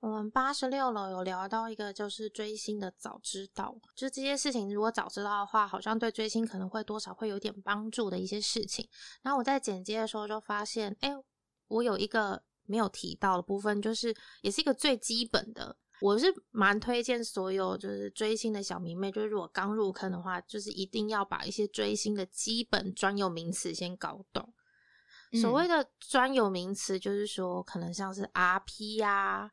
我们八十六楼有聊到一个，就是追星的早知道，就是这些事情如果早知道的话，好像对追星可能会多少会有点帮助的一些事情。然后我在剪接的时候就发现，哎，我有一个没有提到的部分，就是也是一个最基本的，我是蛮推荐所有就是追星的小迷妹，就是如果刚入坑的话，就是一定要把一些追星的基本专有名词先搞懂。所谓的专有名词，就是说可能像是 RP 呀。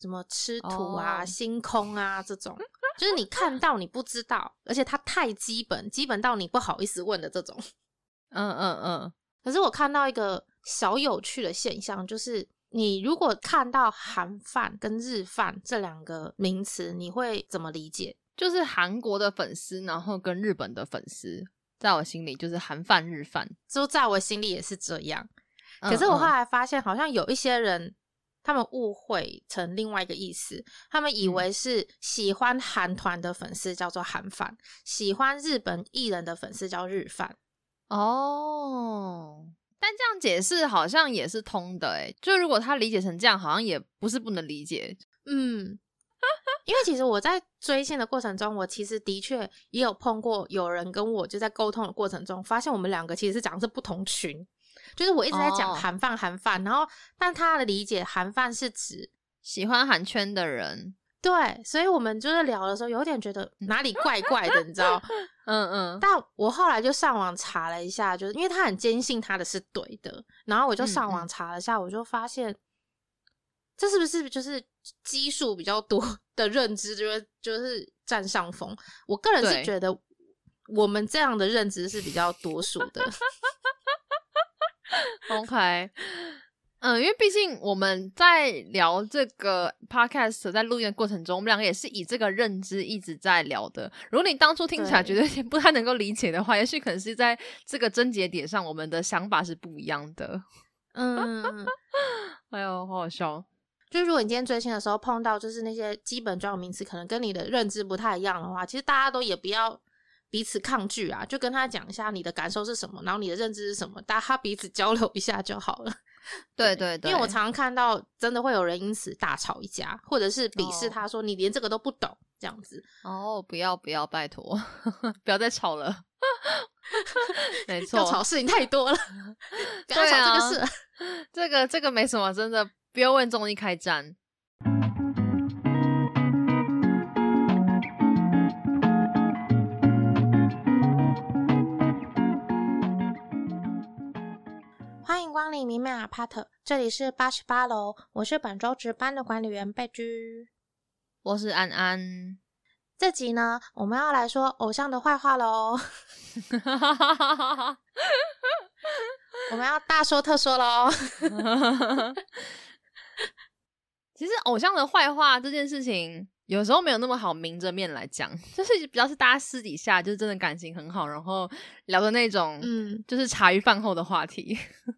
什么吃土啊、星空啊这种，就是你看到你不知道，而且它太基本，基本到你不好意思问的这种。嗯嗯嗯。可是我看到一个小有趣的现象，就是你如果看到韩饭跟日饭这两个名词，你会怎么理解？就是韩国的粉丝，然后跟日本的粉丝，在我心里就是韩饭日饭，就在我心里也是这样。可是我后来发现，好像有一些人。他们误会成另外一个意思，他们以为是喜欢韩团的粉丝叫做韩饭，喜欢日本艺人的粉丝叫日饭。哦，但这样解释好像也是通的，诶就如果他理解成这样，好像也不是不能理解。嗯，因为其实我在追星的过程中，我其实的确也有碰过有人跟我就在沟通的过程中，发现我们两个其实是讲的是不同群。就是我一直在讲韩范韩范，然后但他的理解韩范是指喜欢韩圈的人，对，所以我们就是聊的时候有点觉得哪里怪怪的，你知道？嗯嗯。但我后来就上网查了一下，就是因为他很坚信他的是对的，然后我就上网查了一下，我就发现这是不是就是基数比较多 的认知，就是就是占上风。我个人是觉得我们这样的认知是比较多数的。OK，嗯，因为毕竟我们在聊这个 Podcast，在录音的过程中，我们两个也是以这个认知一直在聊的。如果你当初听起来觉得不太能够理解的话，也许可能是在这个症结点上，我们的想法是不一样的。嗯，哎呦，好好笑！就是如果你今天追星的时候碰到，就是那些基本专有名词可能跟你的认知不太一样的话，其实大家都也不要。彼此抗拒啊，就跟他讲一下你的感受是什么，然后你的认知是什么，大家 彼此交流一下就好了。对对对，因为我常常看到真的会有人因此大吵一架，或者是鄙视他说你连这个都不懂这样子。哦，不要不要，拜托，不要再吵了。没错，吵事情太多了。不要吵，这个事这个这个没什么，真的不要问中医开战。光临明媚阿帕特，这里是八十八楼，我是本周值班的管理员贝居，我是安安。这集呢，我们要来说偶像的坏话喽，我们要大说特说喽。其实偶像的坏话这件事情。有时候没有那么好明着面来讲，就是比较是大家私底下就是真的感情很好，然后聊的那种，嗯，就是茶余饭后的话题。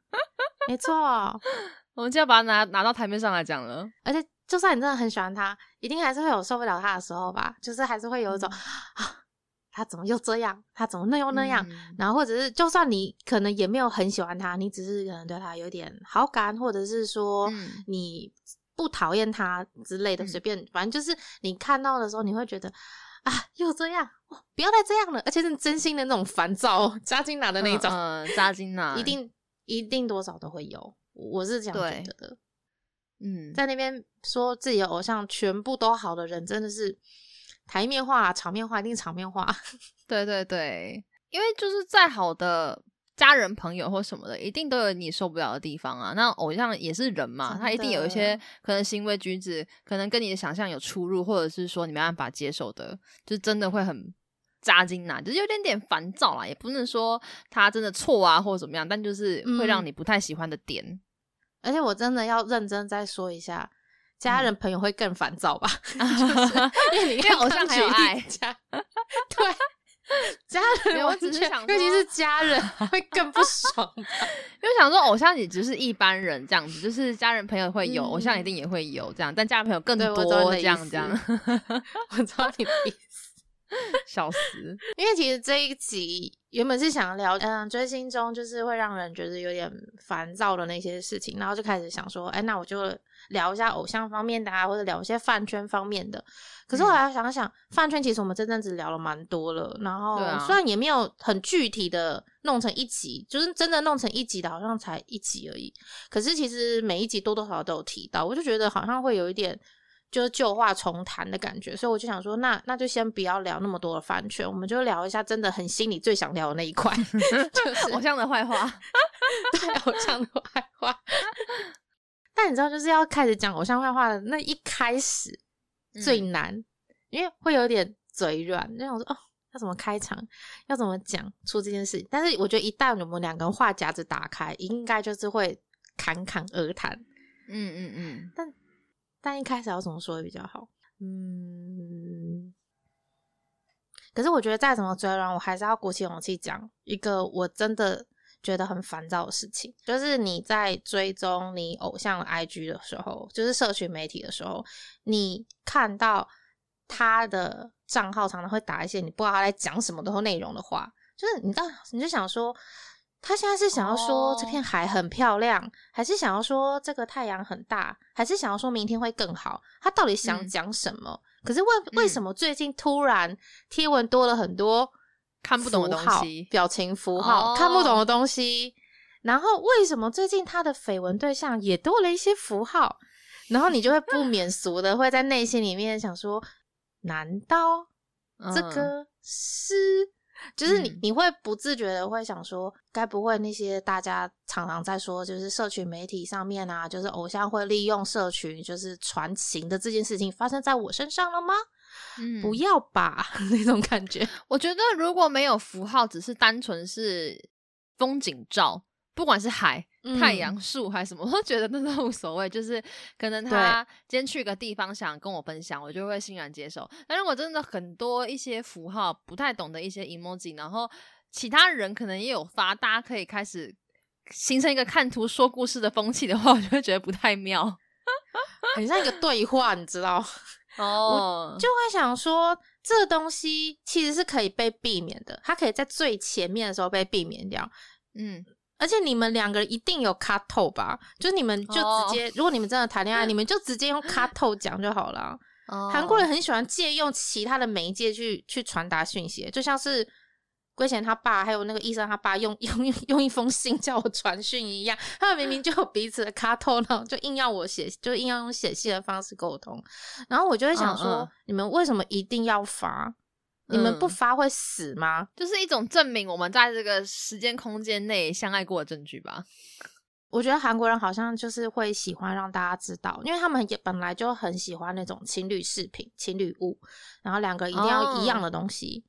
没错，我们就要把它拿拿到台面上来讲了。而且，就算你真的很喜欢他，一定还是会有受不了他的时候吧？就是还是会有一种啊，他怎么又这样？他怎么那又那样？然后，或者是就算你可能也没有很喜欢他，你只是可能对他有点好感，或者是说你。不讨厌他之类的，随便，反正就是你看到的时候，你会觉得啊，又这样，不要再这样了，而且是真心的那种烦躁，扎金娜的那种，嗯，扎金娜，一定一定多少都会有，我是这样觉得的。嗯，在那边说自己的偶像全部都好的人，真的是台面化、场面化，一定场面化。对对对，因为就是再好的。家人朋友或什么的，一定都有你受不了的地方啊。那偶像也是人嘛，他一定有一些可能行为举止，可能跟你的想象有出入，或者是说你没办法接受的，就真的会很扎心呐，就是有点点烦躁啦。也不能说他真的错啊，或者怎么样，但就是会让你不太喜欢的点。而且我真的要认真再说一下，家人朋友会更烦躁吧？因为你看偶像还有爱，对。家人，我只是想，尤其是家人 会更不爽。因为想说，偶像也只是一般人这样子，就是家人朋友会有，偶像一定也会有这样，但家人朋友更多这样这样。我知道你的意思，笑死！因为其实这一集原本是想聊，嗯，追星中就是会让人觉得有点烦躁的那些事情，然后就开始想说，哎，那我就聊一下偶像方面的啊，或者聊一些饭圈方面的。可是后来想想，饭圈其实我们这阵子聊了蛮多了，然后虽然也没有很具体的弄成一集，就是真的弄成一集的，好像才一集而已。可是其实每一集多多少少都有提到，我就觉得好像会有一点。就是旧话重谈的感觉，所以我就想说，那那就先不要聊那么多的饭圈，我们就聊一下真的很心里最想聊的那一块，就是偶像的坏话，对偶像的坏话。但你知道，就是要开始讲偶像坏话的那一开始最难，因为会有点嘴软，就想说哦，要怎么开场，要怎么讲出这件事。但是我觉得一旦我们两个人话匣子打开，应该就是会侃侃而谈。嗯嗯嗯，但。但一开始要怎么说比较好？嗯，可是我觉得再怎么嘴软，我还是要鼓起勇气讲一个我真的觉得很烦躁的事情，就是你在追踪你偶像 IG 的时候，就是社群媒体的时候，你看到他的账号常常会打一些你不知道他在讲什么的内容的话，就是你到你就想说。他现在是想要说这片海很漂亮，还是想要说这个太阳很大，还是想要说明天会更好？他到底想讲什么？可是为为什么最近突然贴文多了很多看不懂的东西、表情符号、看不懂的东西？然后为什么最近他的绯闻对象也多了一些符号？然后你就会不免俗的会在内心里面想说：难道这个是？就是你，你会不自觉的会想说，该不会那些大家常常在说，就是社群媒体上面啊，就是偶像会利用社群，就是传情的这件事情发生在我身上了吗？嗯，不要吧，那种感觉。我觉得如果没有符号，只是单纯是风景照。不管是海、太阳、树还是什么，我都觉得那都无所谓。就是可能他今天去个地方想跟我分享，我就会欣然接受。但如果真的很多一些符号不太懂得一些 emoji，然后其他人可能也有发，大家可以开始形成一个看图说故事的风气的话，我就会觉得不太妙，很像一个对话，你知道？哦，就会想说，这东西其实是可以被避免的，它可以在最前面的时候被避免掉。嗯。而且你们两个人一定有 cut 透吧？就你们就直接，如果你们真的谈恋爱，你们就直接用 cut 透讲就好了。韩国人很喜欢借用其他的媒介去去传达讯息，就像是龟贤他爸还有那个医生他爸用 用用一封信叫我传讯一样，他们明明就有彼此的 cut 透呢，就硬要我写，就硬要用写信的方式沟通。然后我就会想说，你们为什么一定要发？你们不发会死吗？就是一种证明我们在这个时间空间内相爱过的证据吧。我觉得韩国人好像就是会喜欢让大家知道，因为他们也本来就很喜欢那种情侣饰品、情侣物，然后两个一定要一样的东西，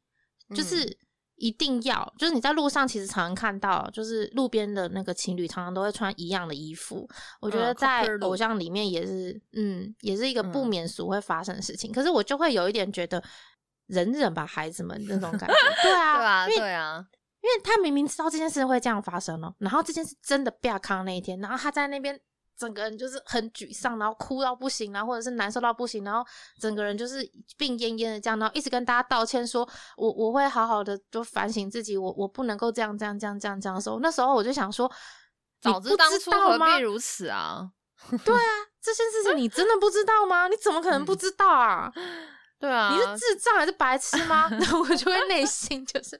就是一定要，就是你在路上其实常常看到，就是路边的那个情侣常常都会穿一样的衣服。我觉得在偶像里面也是，嗯，也是一个不免俗会发生的事情。可是我就会有一点觉得。忍忍吧，孩子们，那种感觉。对啊，对啊，对啊，因为他明明知道这件事会这样发生了，然后这件事真的亚康那一天，然后他在那边整个人就是很沮丧，然后哭到不行，然后或者是难受到不行，然后整个人就是病恹恹的这样，然后一直跟大家道歉，说我我会好好的就反省自己，我我不能够这样这样这样这样这样的时候，那时候我就想说，早知当初何必如此啊？对啊，这件事情你真的不知道吗？你怎么可能不知道啊？对啊，你是智障还是白痴吗？那我就会内心就是，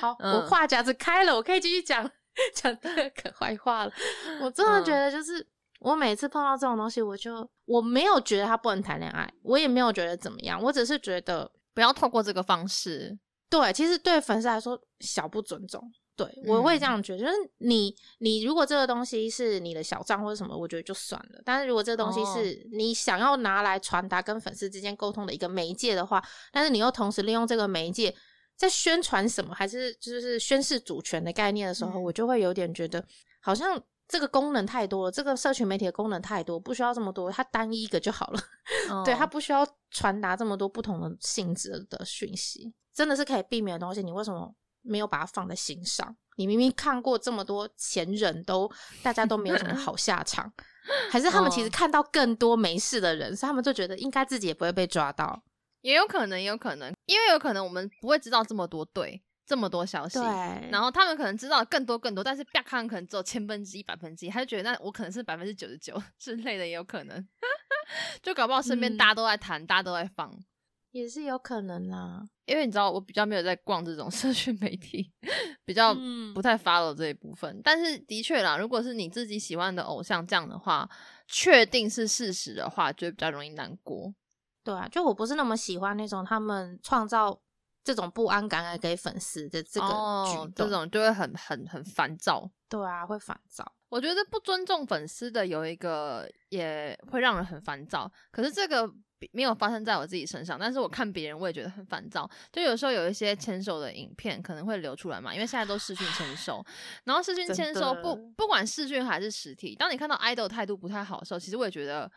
好，我话匣子开了，我可以继续讲讲第二个坏话了。我真的觉得，就是我每次碰到这种东西，我就我没有觉得他不能谈恋爱，我也没有觉得怎么样，我只是觉得不要透过这个方式。对，其实对粉丝来说，小不尊重。对，我会这样觉得，就是你，你如果这个东西是你的小账或者什么，我觉得就算了。但是如果这个东西是你想要拿来传达跟粉丝之间沟通的一个媒介的话，但是你又同时利用这个媒介在宣传什么，还是就是宣示主权的概念的时候，我就会有点觉得，好像这个功能太多了，这个社群媒体的功能太多，不需要这么多，它单一一个就好了。对，它不需要传达这么多不同的性质的讯息，真的是可以避免的东西，你为什么？没有把它放在心上。你明明看过这么多前人都，大家都没有什么好下场，还是他们其实看到更多没事的人，所以他们就觉得应该自己也不会被抓到。也有可能，也有可能，因为有可能我们不会知道这么多对，这么多消息，然后他们可能知道更多更多，但是别看可能只有千分之一、百分之一，他就觉得那我可能是百分之九十九 之类的也有可能，就搞不好身边大家都在谈，大家都在放，也是有可能啦。因为你知道我比较没有在逛这种 社群媒体，比较不太 follow 这一部分，但是的确啦，如果是你自己喜欢的偶像这样的话，确定是事实的话，就比较容易难过。对啊，就我不是那么喜欢那种他们创造。这种不安感来给粉丝的这个举动，这种就会很很很烦躁。对啊，会烦躁。我觉得不尊重粉丝的有一个也会让人很烦躁。可是这个没有发生在我自己身上，但是我看别人我也觉得很烦躁。就有时候有一些牵手的影片可能会流出来嘛，因为现在都视讯牵手，然后视讯牵手不不管视讯还是实体，当你看到 idol 态度不太好的时候，其实我也觉得。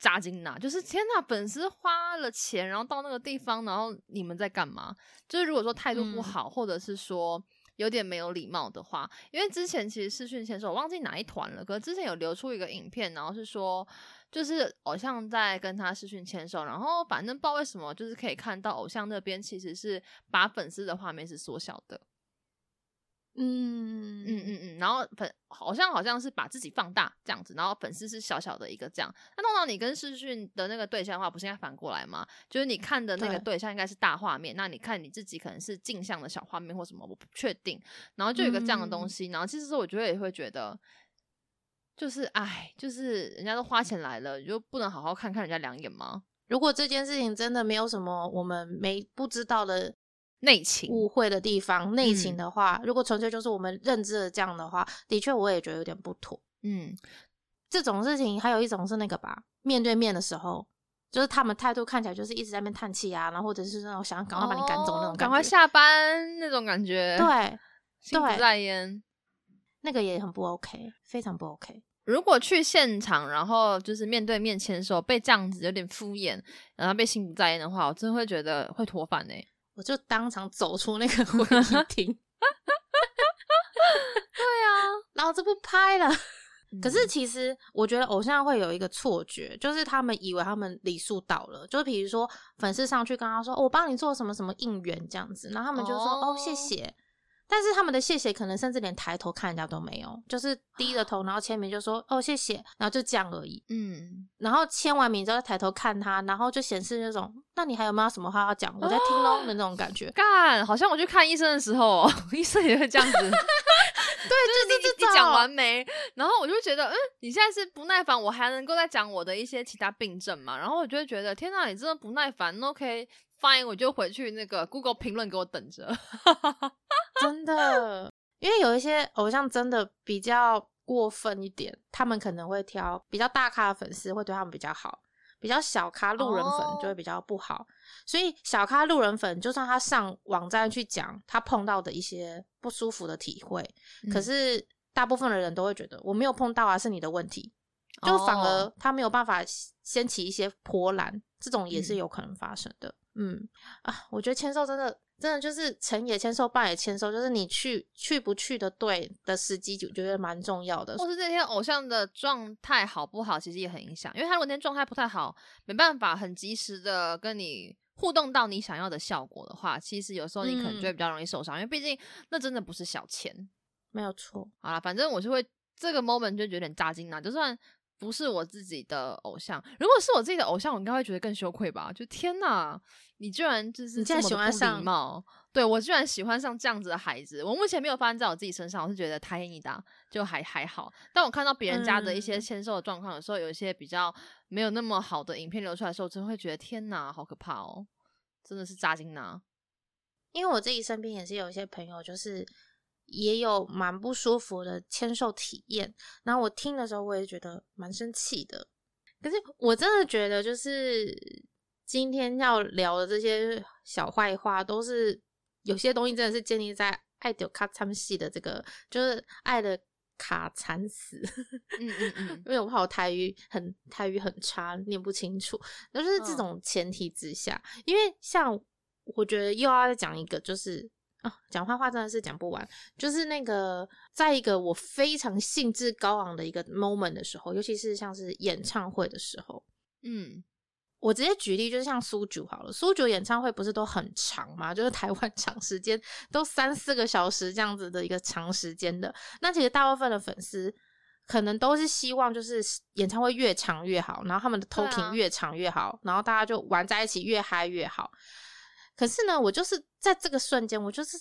扎金呐，就是天呐，粉丝花了钱，然后到那个地方，然后你们在干嘛？就是如果说态度不好，或者是说有点没有礼貌的话，因为之前其实视讯牵手，我忘记哪一团了，可之前有流出一个影片，然后是说就是偶像在跟他视讯牵手，然后反正不知道为什么，就是可以看到偶像那边其实是把粉丝的画面是缩小的。嗯嗯嗯嗯，然后粉好像好像是把自己放大这样子，然后粉丝是小小的一个这样。那弄到你跟视讯的那个对象的话，不是应该反过来吗？就是你看的那个对象应该是大画面，那你看你自己可能是镜像的小画面或什么，我不确定。然后就有一个这样的东西，然后其实我觉得也会觉得，就是哎，就是人家都花钱来了，你就不能好好看看人家两眼吗？如果这件事情真的没有什么我们没不知道的。内情误会的地方，内情的话，如果纯粹就是我们认知的这样的话，的确我也觉得有点不妥。嗯，这种事情还有一种是那个吧，面对面的时候，就是他们态度看起来就是一直在那边叹气啊，然后或者是那种想要赶快把你赶走那种，赶快下班那种感觉。对，心不在焉，那个也很不 OK，非常不 OK。如果去现场，然后就是面对面牵手，被这样子有点敷衍，然后被心不在焉的话，我真的会觉得会脱饭哎。我就当场走出那个会议 厅，对啊，老子不拍了。可是其实我觉得偶像会有一个错觉，就是他们以为他们礼数到了，就比如说粉丝上去跟他说：“我帮你做什么什么应援这样子。”然后他们就说：“哦，谢谢。”但是他们的谢谢可能甚至连抬头看人家都没有，就是低着头，然后签名就说哦谢谢，然后就这样而已。嗯，然后签完名之后抬头看他，然后就显示那种，那你还有没有什么话要讲？我在听喽的那种感觉。干，好像我去看医生的时候，医生也会这样子。对，就是你你讲完没？然后我就觉得，嗯，你现在是不耐烦，我还能够再讲我的一些其他病症嘛？然后我就会觉得，天哪，你真的不耐烦？OK。fine，我就回去那个 Google 评论给我等着。真的，因为有一些偶像真的比较过分一点，他们可能会挑比较大咖的粉丝会对他们比较好，比较小咖路人粉就会比较不好。所以小咖路人粉，就算他上网站去讲他碰到的一些不舒服的体会，可是大部分的人都会觉得我没有碰到啊，是你的问题，就反而他没有办法掀起一些波澜，这种也是有可能发生的。嗯啊，我觉得签售真的真的就是成也签售，败也签售，就是你去去不去的对的时机，就觉得蛮重要的。或是这些偶像的状态好不好，其实也很影响，因为他如果那天状态不太好，没办法很及时的跟你互动到你想要的效果的话，其实有时候你可能就会比较容易受伤，因为毕竟那真的不是小钱，没有错。好了，反正我是会这个 moment 就有点扎心呐，就算。不是我自己的偶像，如果是我自己的偶像，我应该会觉得更羞愧吧？就天哪，你居然就是这么不礼貌，对我居然喜欢上这样子的孩子。我目前没有发生在我自己身上，我是觉得太你的就还还好。但我看到别人家的一些签售的状况，有时候有一些比较没有那么好的影片流出来的时候，真的会觉得天哪，好可怕哦！真的是扎金呐。因为我自己身边也是有一些朋友，就是。也有蛮不舒服的签售体验，然后我听的时候，我也觉得蛮生气的。可是我真的觉得，就是今天要聊的这些小坏话，都是有些东西真的是建立在爱的卡惨死的这个，就是爱的卡惨死。嗯嗯嗯，因为我怕我台语很台语很差，念不清楚。就是这种前提之下，因为像我觉得又要再讲一个，就是。啊，讲坏话真的是讲不完。就是那个，在一个我非常兴致高昂的一个 moment 的时候，尤其是像是演唱会的时候，嗯，我直接举例，就是像苏九好了，苏九演唱会不是都很长吗？就是台湾 长时间都三四个小时这样子的一个长时间的。那其实大部分的粉丝可能都是希望就是演唱会越长越好，然后他们的 talking 越长越好，然后大家就玩在一起越嗨越好。可是呢，我就是在这个瞬间，我就是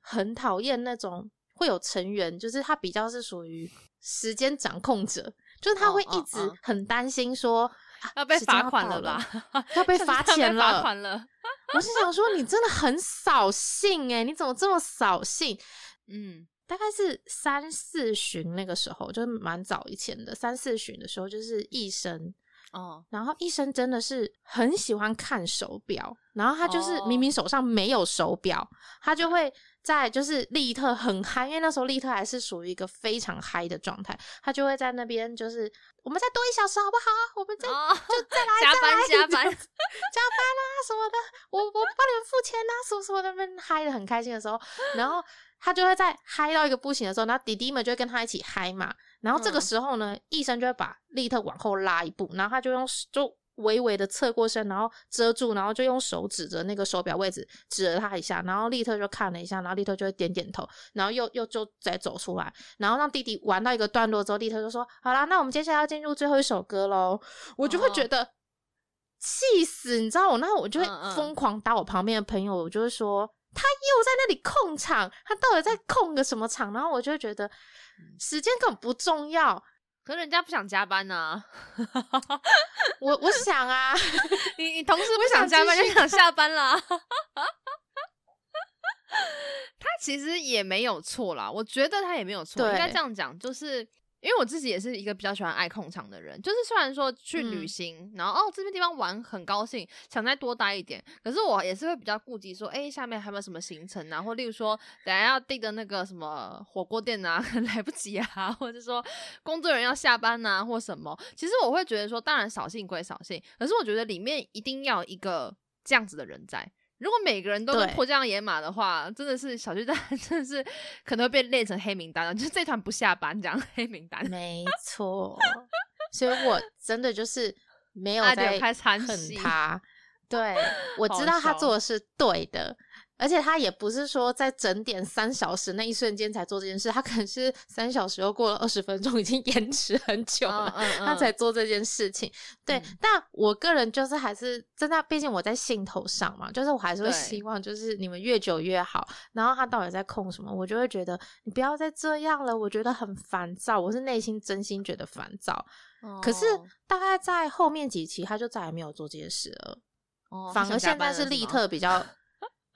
很讨厌那种会有成员，就是他比较是属于时间掌控者，就是他会一直很担心说。要被罚款了吧？要被 罚钱了。罚款了。我是想说，你真的很扫兴哎！你怎么这么扫兴？嗯，大概是三四旬那个时候，就是蛮早以前的。三四旬的时候，就是一生哦，然后医生真的是很喜欢看手表，然后他就是明明手上没有手表，他就会。在就是利特很嗨，因为那时候利特还是属于一个非常嗨的状态，他就会在那边就是我们再多一小时好不好？我们再就再来 加班加班加班啊什么的，我我帮你们付钱啊什么什么的，们嗨的很开心的时候，然后他就会在嗨到一个不行的时候，然后弟弟们就会跟他一起嗨嘛，然后这个时候呢，医生就会把利特往后拉一步，然后他就用就。微微的侧过身，然后遮住，然后就用手指着那个手表位置，指了他一下，然后利特就看了一下，然后利特就会点点头，然后又又就再走出来，然后让弟弟玩到一个段落之后，利特就说：“好啦，那我们接下来要进入最后一首歌喽。”我就会觉得气死，你知道我，那我就会疯狂打我旁边的朋友，我就会说他又在那里控场，他到底在控个什么场？然后我就会觉得时间根本不重要。可人家不想加班呢，我我想啊，你你同事不想加班就想下班啦。他其实也没有错啦，我觉得他也没有错，应该这样讲，就是。因为我自己也是一个比较喜欢爱控场的人，就是虽然说去旅行，然后哦这边地方玩很高兴，想再多待一点，可是我也是会比较顾及说，哎下面还有没有什么行程啊，或例如说等下要订的那个什么火锅店啊，来不及啊，或者说工作人员要下班啊，或什么，其实我会觉得说，当然扫兴归扫兴，可是我觉得里面一定要一个这样子的人在。如果每个人都跟迫降野马的话，真的是小巨蛋，真的是可能会被列成黑名单了。就是这团不下班，这样黑名单。没错，所以我真的就是没有在恨他。对，我知道他做的是对的。而且他也不是说在整点三小时那一瞬间才做这件事，他可能是三小时又过了二十分钟，已经延迟很久了，他才做这件事情。对，但我个人就是还是真的，毕竟我在兴头上嘛，就是我还是会希望就是你们越久越好。然后他到底在控什么，我就会觉得你不要再这样了，我觉得很烦躁，我是内心真心觉得烦躁。可是大概在后面几期，他就再也没有做这件事了。哦，反而现在是利特比较。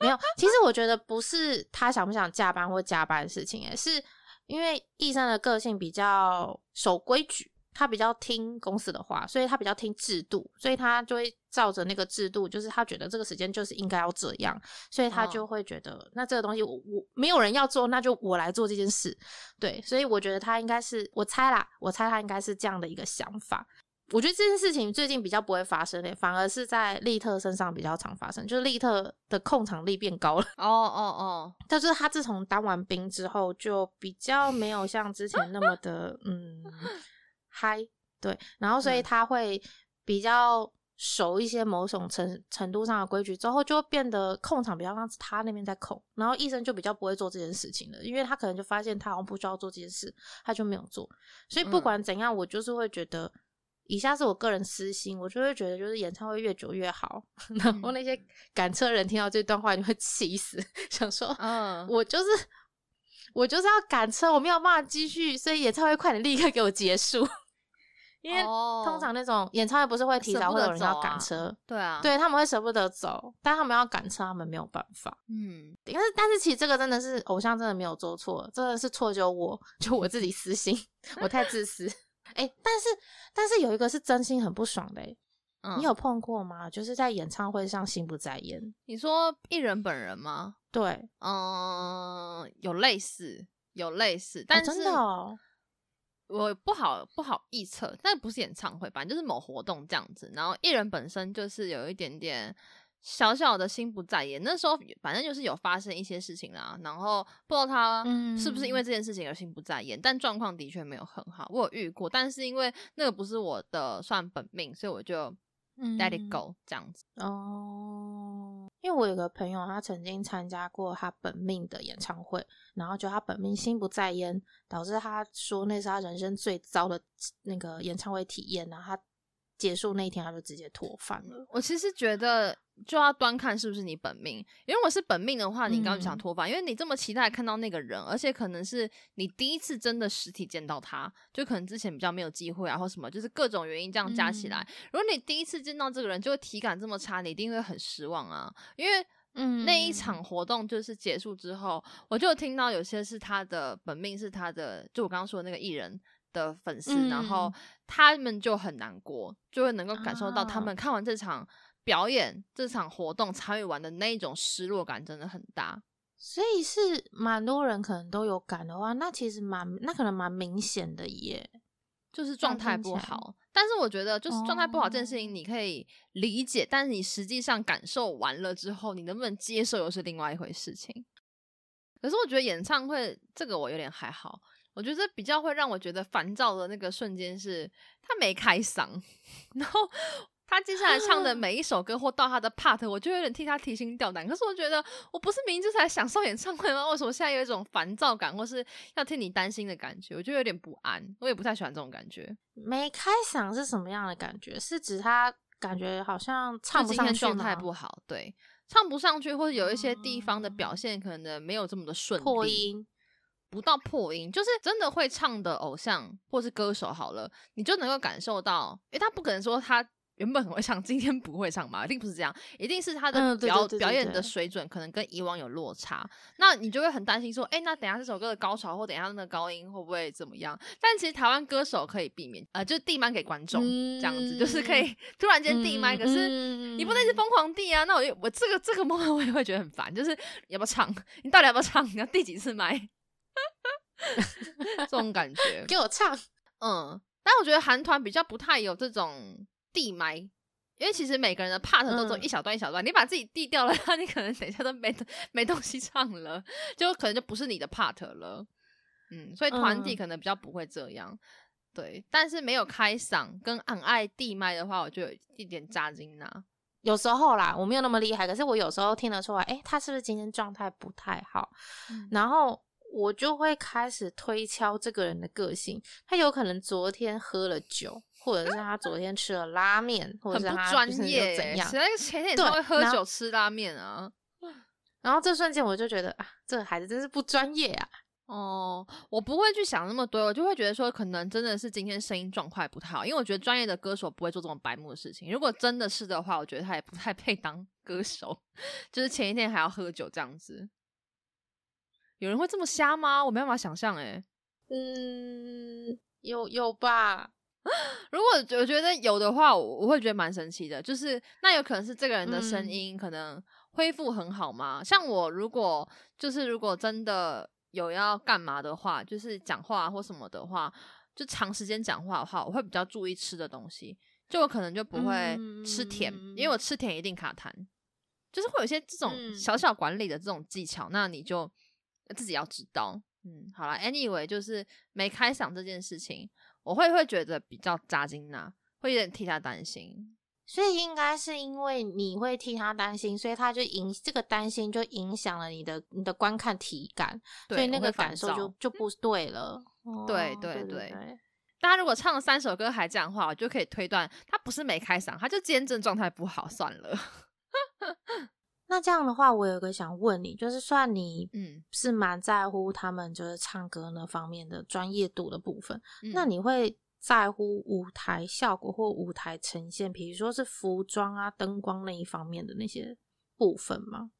没有，其实我觉得不是他想不想加班或加班的事情，诶，是因为医生的个性比较守规矩，他比较听公司的话，所以他比较听制度，所以他就会照着那个制度，就是他觉得这个时间就是应该要这样，所以他就会觉得那这个东西我我没有人要做，那就我来做这件事，对，所以我觉得他应该是我猜啦，我猜他应该是这样的一个想法。我觉得这件事情最近比较不会发生诶，反而是在利特身上比较常发生，就是利特的控场力变高了。哦哦哦，但是他自从当完兵之后，就比较没有像之前那么的嗯嗨，对，然后所以他会比较熟一些某种程程度上的规矩，之后就变得控场比较像他那边在控，然后医生就比较不会做这件事情了，因为他可能就发现他好像不需要做这件事，他就没有做。所以不管怎样，我就是会觉得。以下是我个人私心，我就会觉得，就是演唱会越久越好。然后那些赶车人听到这段话，就会气死，想说：“嗯，我就是我就是要赶车，我没有办法继续，所以演唱会快点立刻给我结束。因为通常那种演唱会不是会提早会有人要赶车，对啊，对他们会舍不得走，但他们要赶车，他们没有办法。嗯，但是但是其实这个真的是偶像真的没有做错，真的是错就我就我自己私心，我太自私。哎，但是但是有一个是真心很不爽的，你有碰过吗？就是在演唱会上心不在焉。你说艺人本人吗？对，嗯，有类似，有类似，但真的，我不好不好预测，但不是演唱会，反正就是某活动这样子。然后艺人本身就是有一点点。小小的心不在焉，那时候反正就是有发生一些事情啦，然后不知道他是不是因为这件事情而心不在焉，但状况的确没有很好。我有遇过，但是因为那个不是我的算本命，所以我就，Let it go，这样子。哦，因为我有个朋友，他曾经参加过他本命的演唱会，然后就他本命心不在焉，导致他说那是他人生最糟的那个演唱会体验，然后他。结束那一天，他就直接脱饭了。我其实觉得就要端看是不是你本命，因为我是本命的话，你刚刚想脱发，因为你这么期待看到那个人，而且可能是你第一次真的实体见到他，就可能之前比较没有机会啊，或什么，就是各种原因这样加起来。如果你第一次见到这个人，就会体感这么差，你一定会很失望啊。因为嗯，那一场活动就是结束之后，我就听到有些是他的本命，是他的，就我刚刚说的那个艺人。的粉丝，然后他们就很难过，就会能够感受到他们看完这场表演、这场活动参与完的那一种失落感，真的很大。所以是蛮多人可能都有感的话，那其实蛮那可能蛮明显的耶，就是状态不好。但是我觉得，就是状态不好这件事情，你可以理解，但是你实际上感受完了之后，你能不能接受又是另外一回事情。可是我觉得演唱会这个我有点还好。我觉得比较会让我觉得烦躁的那个瞬间是，他没开嗓，然后他接下来唱的每一首歌或到他的 part，我就有点替他提心吊胆。可是我觉得我不是明明就是来享受演唱会吗？为什么现在有一种烦躁感，或是要替你担心的感觉？我就有点不安，我也不太喜欢这种感觉。没开嗓是什么样的感觉？是指他感觉好像唱不上去状态不好，对，唱不上去，或者有一些地方的表现可能没有这么的顺利，破音。不到破音，就是真的会唱的偶像或是歌手好了，你就能够感受到，因为他不可能说他原本很会唱，今天不会唱嘛，一定不是这样，一定是他的表表演的水准可能跟以往有落差，那你就会很担心说，哎，那等下这首歌的高潮或等下那个高音会不会怎么样？但其实台湾歌手可以避免，呃，就递麦给观众这样子，就是可以突然间递麦，可是你不能是疯狂递啊，那我我这个这个 moment 我也会觉得很烦，就是要不要唱？你到底要不要唱？你要递几次麦？这种感觉，给我唱。嗯，但我觉得韩团比较不太有这种递麦，因为其实每个人的 part 都走一小段一小段，你把自己递掉了，那你可能等一下都没没东西唱了，就可能就不是你的 part 了。嗯，所以团体可能比较不会这样。对，但是没有开嗓跟很爱递麦的话，我就有一点扎金呐。有时候啦，我没有那么厉害，可是我有时候听得出来，哎，他是不是今天状态不太好？然后。我就会开始推敲这个人的个性，他有可能昨天喝了酒，或者是他昨天吃了拉面，或者是他专业怎样？谁前天都会喝酒吃拉面啊？然后这瞬间我就觉得啊，这个孩子真是不专业啊！哦，我不会去想那么多，我就会觉得说，可能真的是今天声音状况不太好，因为我觉得专业的歌手不会做这种白目的事情。如果真的是的话，我觉得他也不太配当歌手，就是前一天还要喝酒这样子。有人会这么瞎吗？我没办法想象哎。嗯，有有吧。如果我觉得有的话，我我会觉得蛮神奇的。就是那有可能是这个人的声音可能恢复很好吗？像我如果就是如果真的有要干嘛的话，就是讲话或什么的话，就长时间讲话的话，我会比较注意吃的东西。就我可能就不会吃甜，因为我吃甜一定卡痰。就是会有一些这种小小管理的这种技巧，那你就。自己要知道，嗯，好了，anyway，就是没开嗓这件事情，我会会觉得比较扎金呐，会有点替他担心，所以应该是因为你会替他担心，所以他就影这个担心就影响了你的你的观看体感，所以那个感受就就不对了。对对对，大家如果唱了三首歌还这样话，我就可以推断他不是没开嗓，他就今天状态不好，算了。那这样的话，我有个想问你，就是算你嗯是蛮在乎他们就是唱歌那方面的专业度的部分，那你会在乎舞台效果或舞台呈现，比如说是服装啊、灯光那一方面的那些部分吗？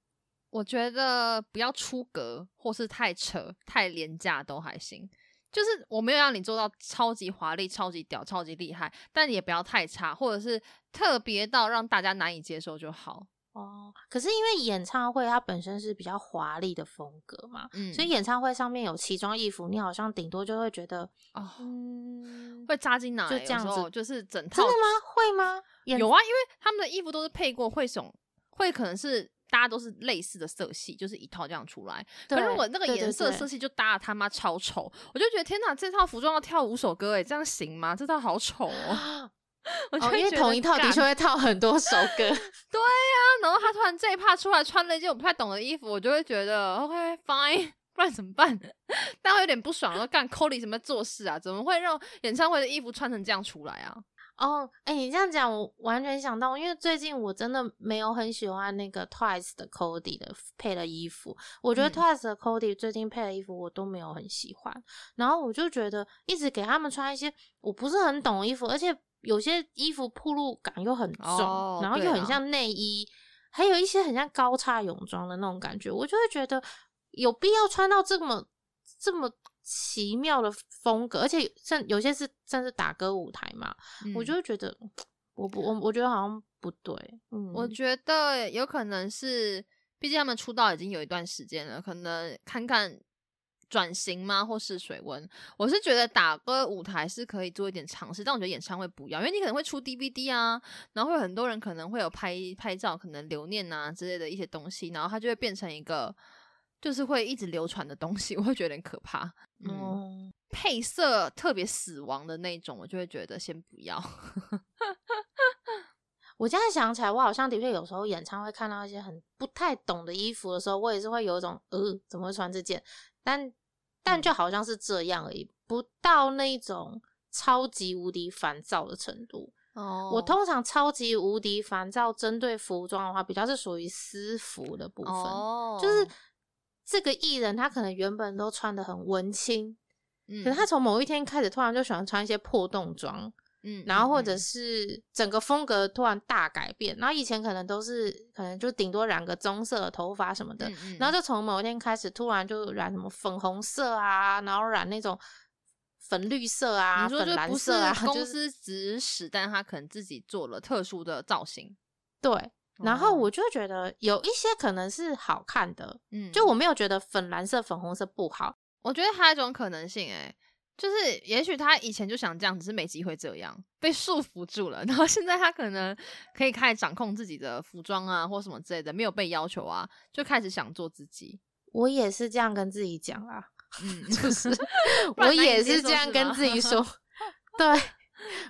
我觉得不要出格或是太扯、太廉价都还行，就是我没有让你做到超级华丽、超级屌、超级厉害，但也不要太差，或者是特别到让大家难以接受就好。哦，可是因为演唱会它本身是比较华丽的风格嘛，嗯，所以演唱会上面有奇装异服，你好像顶多就会觉得哦，会扎进哪？就这样子，就是整套真的吗？会吗？有啊，因为他们的衣服都是配过，会种会可能是大家都是类似的色系，就是一套这样出来。可是我那个颜色色系就搭的他妈超丑，我就觉得天哪，这套服装要跳五首歌哎，这样行吗？这套好丑哦。哦，因为同一套的确会套很多首歌。对呀，然后他突然这一趴出来穿了一件我不太懂的衣服，我就会觉得 OK fine，不然怎么办？但我有点不爽，说干 Cody 什么做事啊？怎么会让演唱会的衣服穿成这样出来啊？哦，哎，你这样讲，我完全想到，因为最近我真的没有很喜欢那个 Twice 的 Cody 的配的衣服，我觉得 Twice 的 Cody 最近配的衣服我都没有很喜欢，然后我就觉得一直给他们穿一些我不是很懂的衣服，而且有些衣服铺路感又很重，然后又很像内衣，还有一些很像高叉泳装的那种感觉，我就会觉得有必要穿到这么这么。奇妙的风格，而且甚有些是甚至打歌舞台嘛，我就会觉得我不我我觉得好像不对。嗯，我觉得有可能是，毕竟他们出道已经有一段时间了，可能看看转型吗，或是水温。我是觉得打歌舞台是可以做一点尝试，但我觉得演唱会不要，因为你可能会出 DVD 啊，然后会有很多人可能会有拍拍照，可能留念啊之类的一些东西，然后它就会变成一个。就是会一直流传的东西，我会觉得有点可怕。嗯，配色特别死亡的那种，我就会觉得先不要。我现在想起来，我好像的确有时候演唱会看到一些很不太懂的衣服的时候，我也是会有一种呃，怎么会穿这件？但但就好像是这样而已，不到那种超级无敌烦躁的程度。哦，我通常超级无敌烦躁，针对服装的话，比较是属于私服的部分，就是。这个艺人他可能原本都穿的很文青，嗯，可是他从某一天开始突然就喜欢穿一些破洞装，嗯，然后或者是整个风格突然大改变，然后以前可能都是可能就顶多染个棕色的头发什么的，然后就从某一天开始突然就染什么粉红色啊，然后染那种粉绿色啊，粉蓝色啊，公司指使，但他可能自己做了特殊的造型，对。然后我就觉得有一些可能是好看的，嗯，就我没有觉得粉蓝色、粉红色不好。我觉得还有一种可能性，哎，就是也许他以前就想这样，只是没机会这样，被束缚住了。然后现在他可能可以开始掌控自己的服装啊，或什么之类的，没有被要求啊，就开始想做自己。我也是这样跟自己讲啊，嗯，就是 我也是这样跟自己说，对。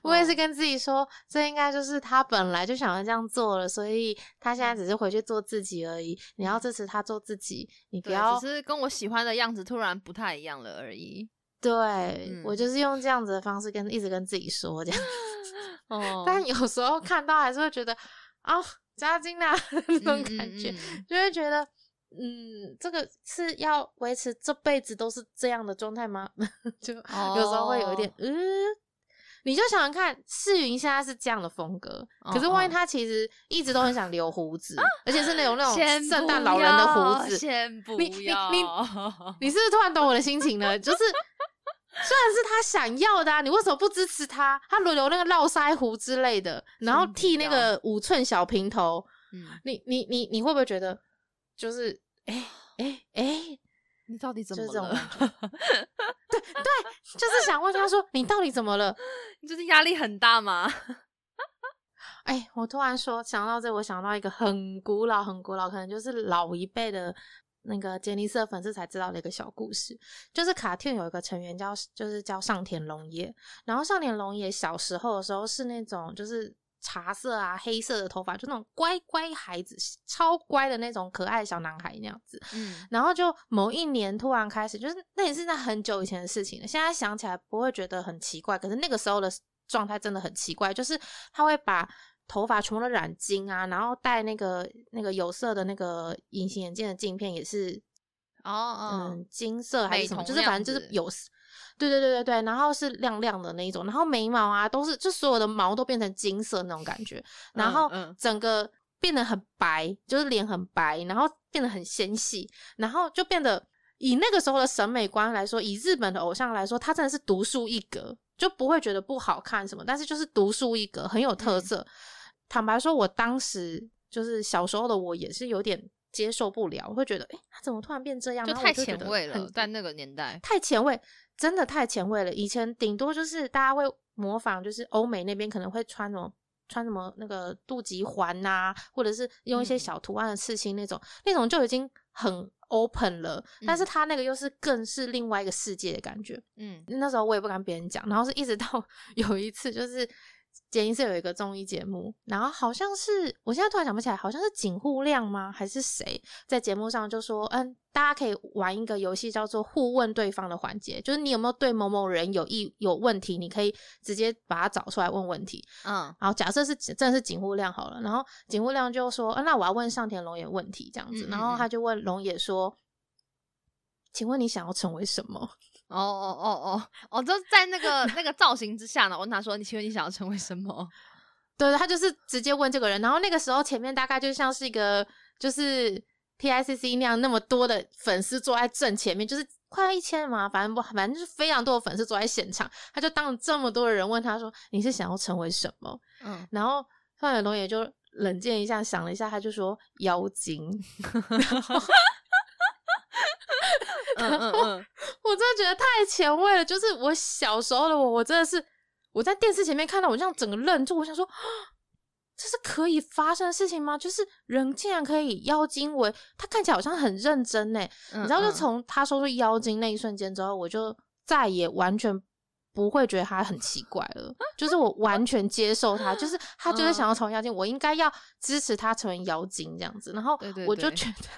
我也是跟自己说，这应该就是他本来就想要这样做了，所以他现在只是回去做自己而已。你要支持他做自己，你不要只是跟我喜欢的样子突然不太一样了而已。对我就是用这样子的方式跟一直跟自己说这样。哦，但有时候看到还是会觉得啊，扎金啊 那种感觉，就会觉得嗯，这个是要维持这辈子都是这样的状态吗？就有时候会有一点嗯。你就想想看，世云现在是这样的风格，可是万一他其实一直都很想留胡子，而且是那种那种圣诞老人的胡子，先不你你你你是不是突然懂我的心情了？就是虽然是他想要的，啊你为什么不支持他？他轮流那个络腮胡之类的，然后剃那个五寸小平头，嗯，你你你你会不会觉得就是哎哎哎？你到底怎么了？对对，就是想问他说：“你到底怎么了？你就是压力很大吗？”哎，我突然说想到这，我想到一个很古老、很古老，可能就是老一辈的那个杰尼斯粉丝才知道的一个小故事，就是卡特有一个成员叫，就是叫上田龙也，然后上田龙也小时候的时候是那种就是。茶色啊，黑色的头发，就那种乖乖孩子，超乖的那种可爱小男孩那样子。嗯，然后就某一年突然开始，就是那也是在很久以前的事情了。现在想起来不会觉得很奇怪，可是那个时候的状态真的很奇怪，就是他会把头发全部都染金啊，然后戴那个那个有色的那个隐形眼镜的镜片也是哦，嗯，金色还是什么，就是反正就是有。对对对对对，然后是亮亮的那一种，然后眉毛啊都是，就所有的毛都变成金色那种感觉，然后整个变得很白，就是脸很白，然后变得很纤细，然后就变得以那个时候的审美观来说，以日本的偶像来说，他真的是独树一格，就不会觉得不好看什么，但是就是独树一格，很有特色。坦白说，我当时就是小时候的我也是有点接受不了，会觉得哎，他怎么突然变这样？就太前卫了，在那个年代太前卫。真的太前卫了，以前顶多就是大家会模仿，就是欧美那边可能会穿什么穿什么那个肚脐环呐，或者是用一些小图案的刺青那种，那种就已经很 open 了。但是他那个又是更是另外一个世界的感觉。嗯，那时候我也不敢别人讲，然后是一直到 有一次就是杰尼斯有一个综艺节目，然后好像是我现在突然想不起来，好像是井户亮吗？还是谁在节目上就说，嗯，大家可以玩一个游戏，叫做互问对方的环节，就是你有没有对某某人有意有问题，你可以直接把他找出来问问题。嗯，然后假设是真的是井户亮好了，然后井户亮就说，那我要问上田龙也问题这样子，然后他就问龙也说，请问你想要成为什么？哦哦哦哦哦，就在那个那个造型之下呢。我问他说：“你请问你想要成为什么？”对，他就是直接问这个人。然后那个时候前面大概就像是一个就是 T I C C 那样那么多的粉丝坐在正前面，就是快要一千嘛，反正不，反正就是非常多的粉丝坐在现场。他就当着这么多的人问他说：“你是想要成为什么？”嗯，然后范远龙也就冷静一下，想了一下，他就说：“妖精。” 嗯嗯嗯，我真的觉得太前卫了。就是我小时候的我，我真的是我在电视前面看到，我这样整个愣住。我想说，这是可以发生的事情吗？就是人竟然可以妖精为他看起来好像很认真呢。你知道，就从他说出妖精那一瞬间之后，我就再也完全不会觉得他很奇怪了。就是我完全接受他，就是他就是想要成为妖精，我应该要支持他成为妖精这样子。然后我就觉得。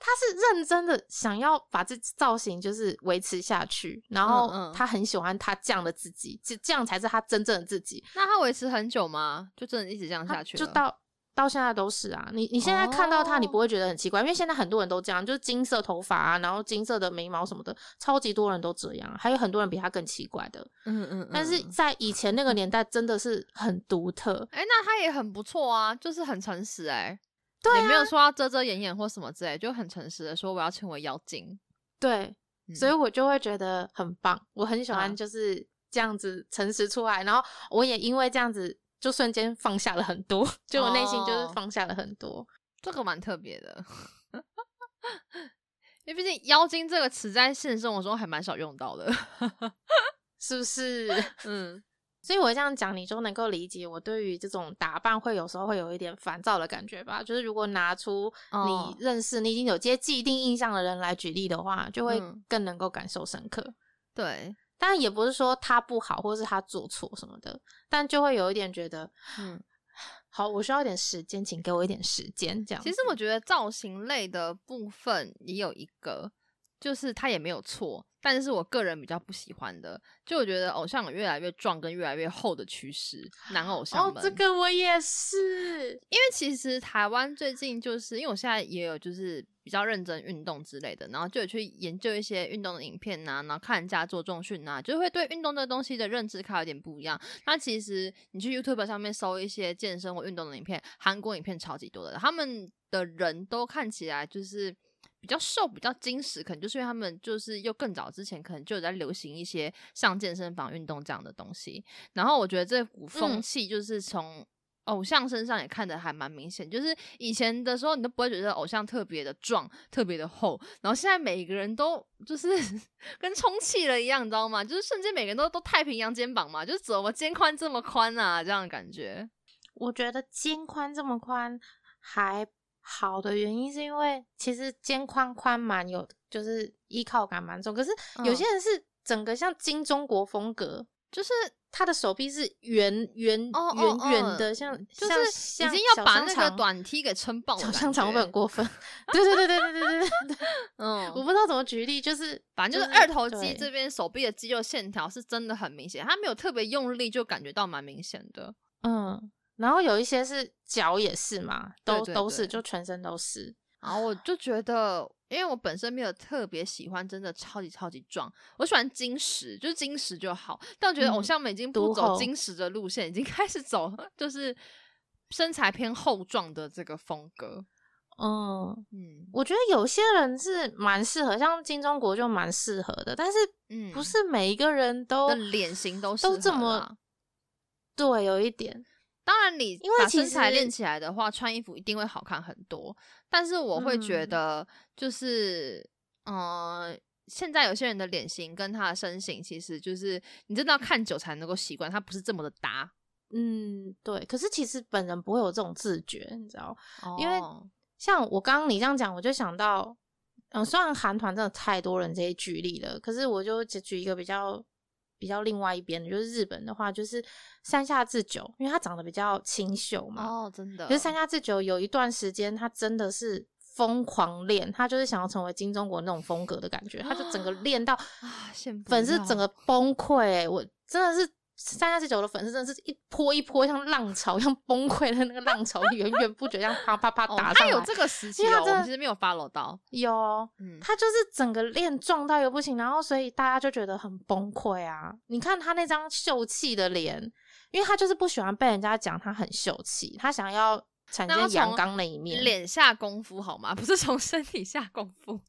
他是认真的想要把这造型就是维持下去，然后他很喜欢他这样的自己，这这样才是他真正的自己。那他维持很久吗？就真的一直这样下去？就到到现在都是啊。你你现在看到他，你不会觉得很奇怪，因为现在很多人都这样，就是金色头发啊，然后金色的眉毛什么的，超级多人都这样。还有很多人比他更奇怪的，嗯嗯。但是在以前那个年代，真的是很独特。哎，那他也很不错啊，就是很诚实哎。也没有说要遮遮掩掩或什么之类，就很诚实的说我要成为妖精。对，所以我就会觉得很棒，我很喜欢就是这样子诚实出来，然后我也因为这样子就瞬间放下了很多，就我内心就是放下了很多。这个蛮特别的，因为毕竟妖精这个词在现实生活中还蛮少用到的，是不是？嗯。所以我这样讲，你就能够理解我对于这种打扮会有时候会有一点烦躁的感觉吧。就是如果拿出你认识、你已经有些既定印象的人来举例的话，就会更能够感受深刻。对，当然也不是说他不好，或是他做错什么的，但就会有一点觉得，嗯，好，我需要一点时间，请给我一点时间。这样，其实我觉得造型类的部分也有一个，就是他也没有错。但是我个人比较不喜欢的，就我觉得偶像有越来越壮跟越来越厚的趋势，男偶像们。哦，这个我也是，因为其实台湾最近就是因为我现在也有就是比较认真运动之类的，然后就有去研究一些运动的影片呐，然后看人家做重训呐，就会对运动这个东西的认知开有点不一样。那其实你去 YouTube 上面搜一些健身或运动的影片，韩国影片超级多的，他们的人都看起来就是。比较瘦、比较精实，可能就是因为他们就是又更早之前可能就有在流行一些像健身房运动这样的东西。然后我觉得这股风气就是从偶像身上也看得还蛮明显，就是以前的时候你都不会觉得偶像特别的壮、特别的厚，然后现在每一个人都就是 跟充气了一样，你知道吗？就是瞬间每个人都都太平洋肩膀嘛，就是怎么肩宽这么宽啊？这样的感觉。我觉得肩宽这么宽还。好的原因是因为其实肩宽宽蛮有，就是依靠感蛮重。可是有些人是整个像金中国风格，就是他的手臂是圆圆圆圆的，像就是已经要把那个短 T 给撑爆了。小香肠会不会很过分？对对对对对对对对。嗯，我不知道怎么举例，就是反正就是二头肌这边手臂的肌肉线条是真的很明显，他没有特别用力就感觉到蛮明显的。嗯。然后有一些是脚也是嘛，都都是，就全身都是。然后我就觉得，因为我本身没有特别喜欢真的超级超级壮，我喜欢金石，就是金石就好。但我觉得偶像们已经不走金石的路线，已经 开始走就是身材偏厚壮的这个风格。嗯嗯，我觉得有些人是蛮适合，像金钟国就蛮适合的，但是嗯，不是每一个人都脸型都都这么。对，有一点。当然，你把身材练起来的话，穿衣服一定会好看很多。但是我会觉得，就是，嗯，现在有些人的脸型跟他的身形，其实就是你真的要看久才能够习惯，他不是这么的搭。嗯，对。可是其实本人不会有这种自觉，你知道？因为像我刚刚你这样讲，我就想到，嗯，虽然韩团真的太多人这些举例了，可是我就只举一个比较比较另外一边的，就是日本的话，就是山下智久，因为他长得比较清秀嘛。哦，真的。可是山下智久有一段时间，他真的是疯狂练，他就是想要成为金钟国那种风格的感觉，他就整个练到啊，粉丝整个崩溃。我真的是。三下四九的粉丝真的是一波一波像浪潮，像崩溃的那个浪潮，源源不绝，像啪啪啪打上来。他有这个时期哦，我其实没有 follow 到。有，嗯，他就是整个练壮到又不行，然后所以大家就觉得很崩溃啊。你看他那张秀气的脸，因为他就是不喜欢被人家讲他很秀气，他想要产生阳刚那一面，脸下功夫好吗？不是从身体下功夫，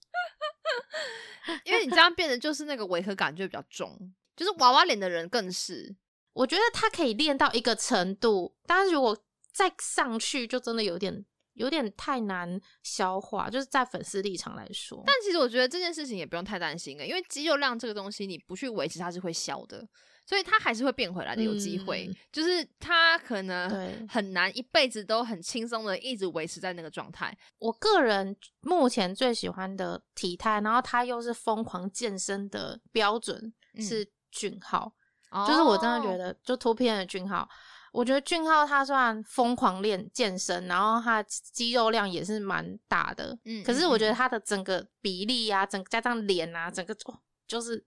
因为你这样变得就是那个违和感就比较重。就是娃娃脸的人更是，我觉得他可以练到一个程度，但是如果再上去，就真的有点有点太难消化。就是在粉丝立场来说，但其实我觉得这件事情也不用太担心的，因为肌肉量这个东西你不去维持，它是会消的，所以它还是会变回来的，有机会。就是他可能很难一辈子都很轻松的一直维持在那个状态。我个人目前最喜欢的体态，然后他又是疯狂健身的标准是。俊浩，就是我真的觉得，就图片的俊浩，我觉得俊浩他虽然疯狂练健身，然后他肌肉量也是蛮大的，嗯，可是我觉得他的整个比例啊，整加上脸啊，整个就是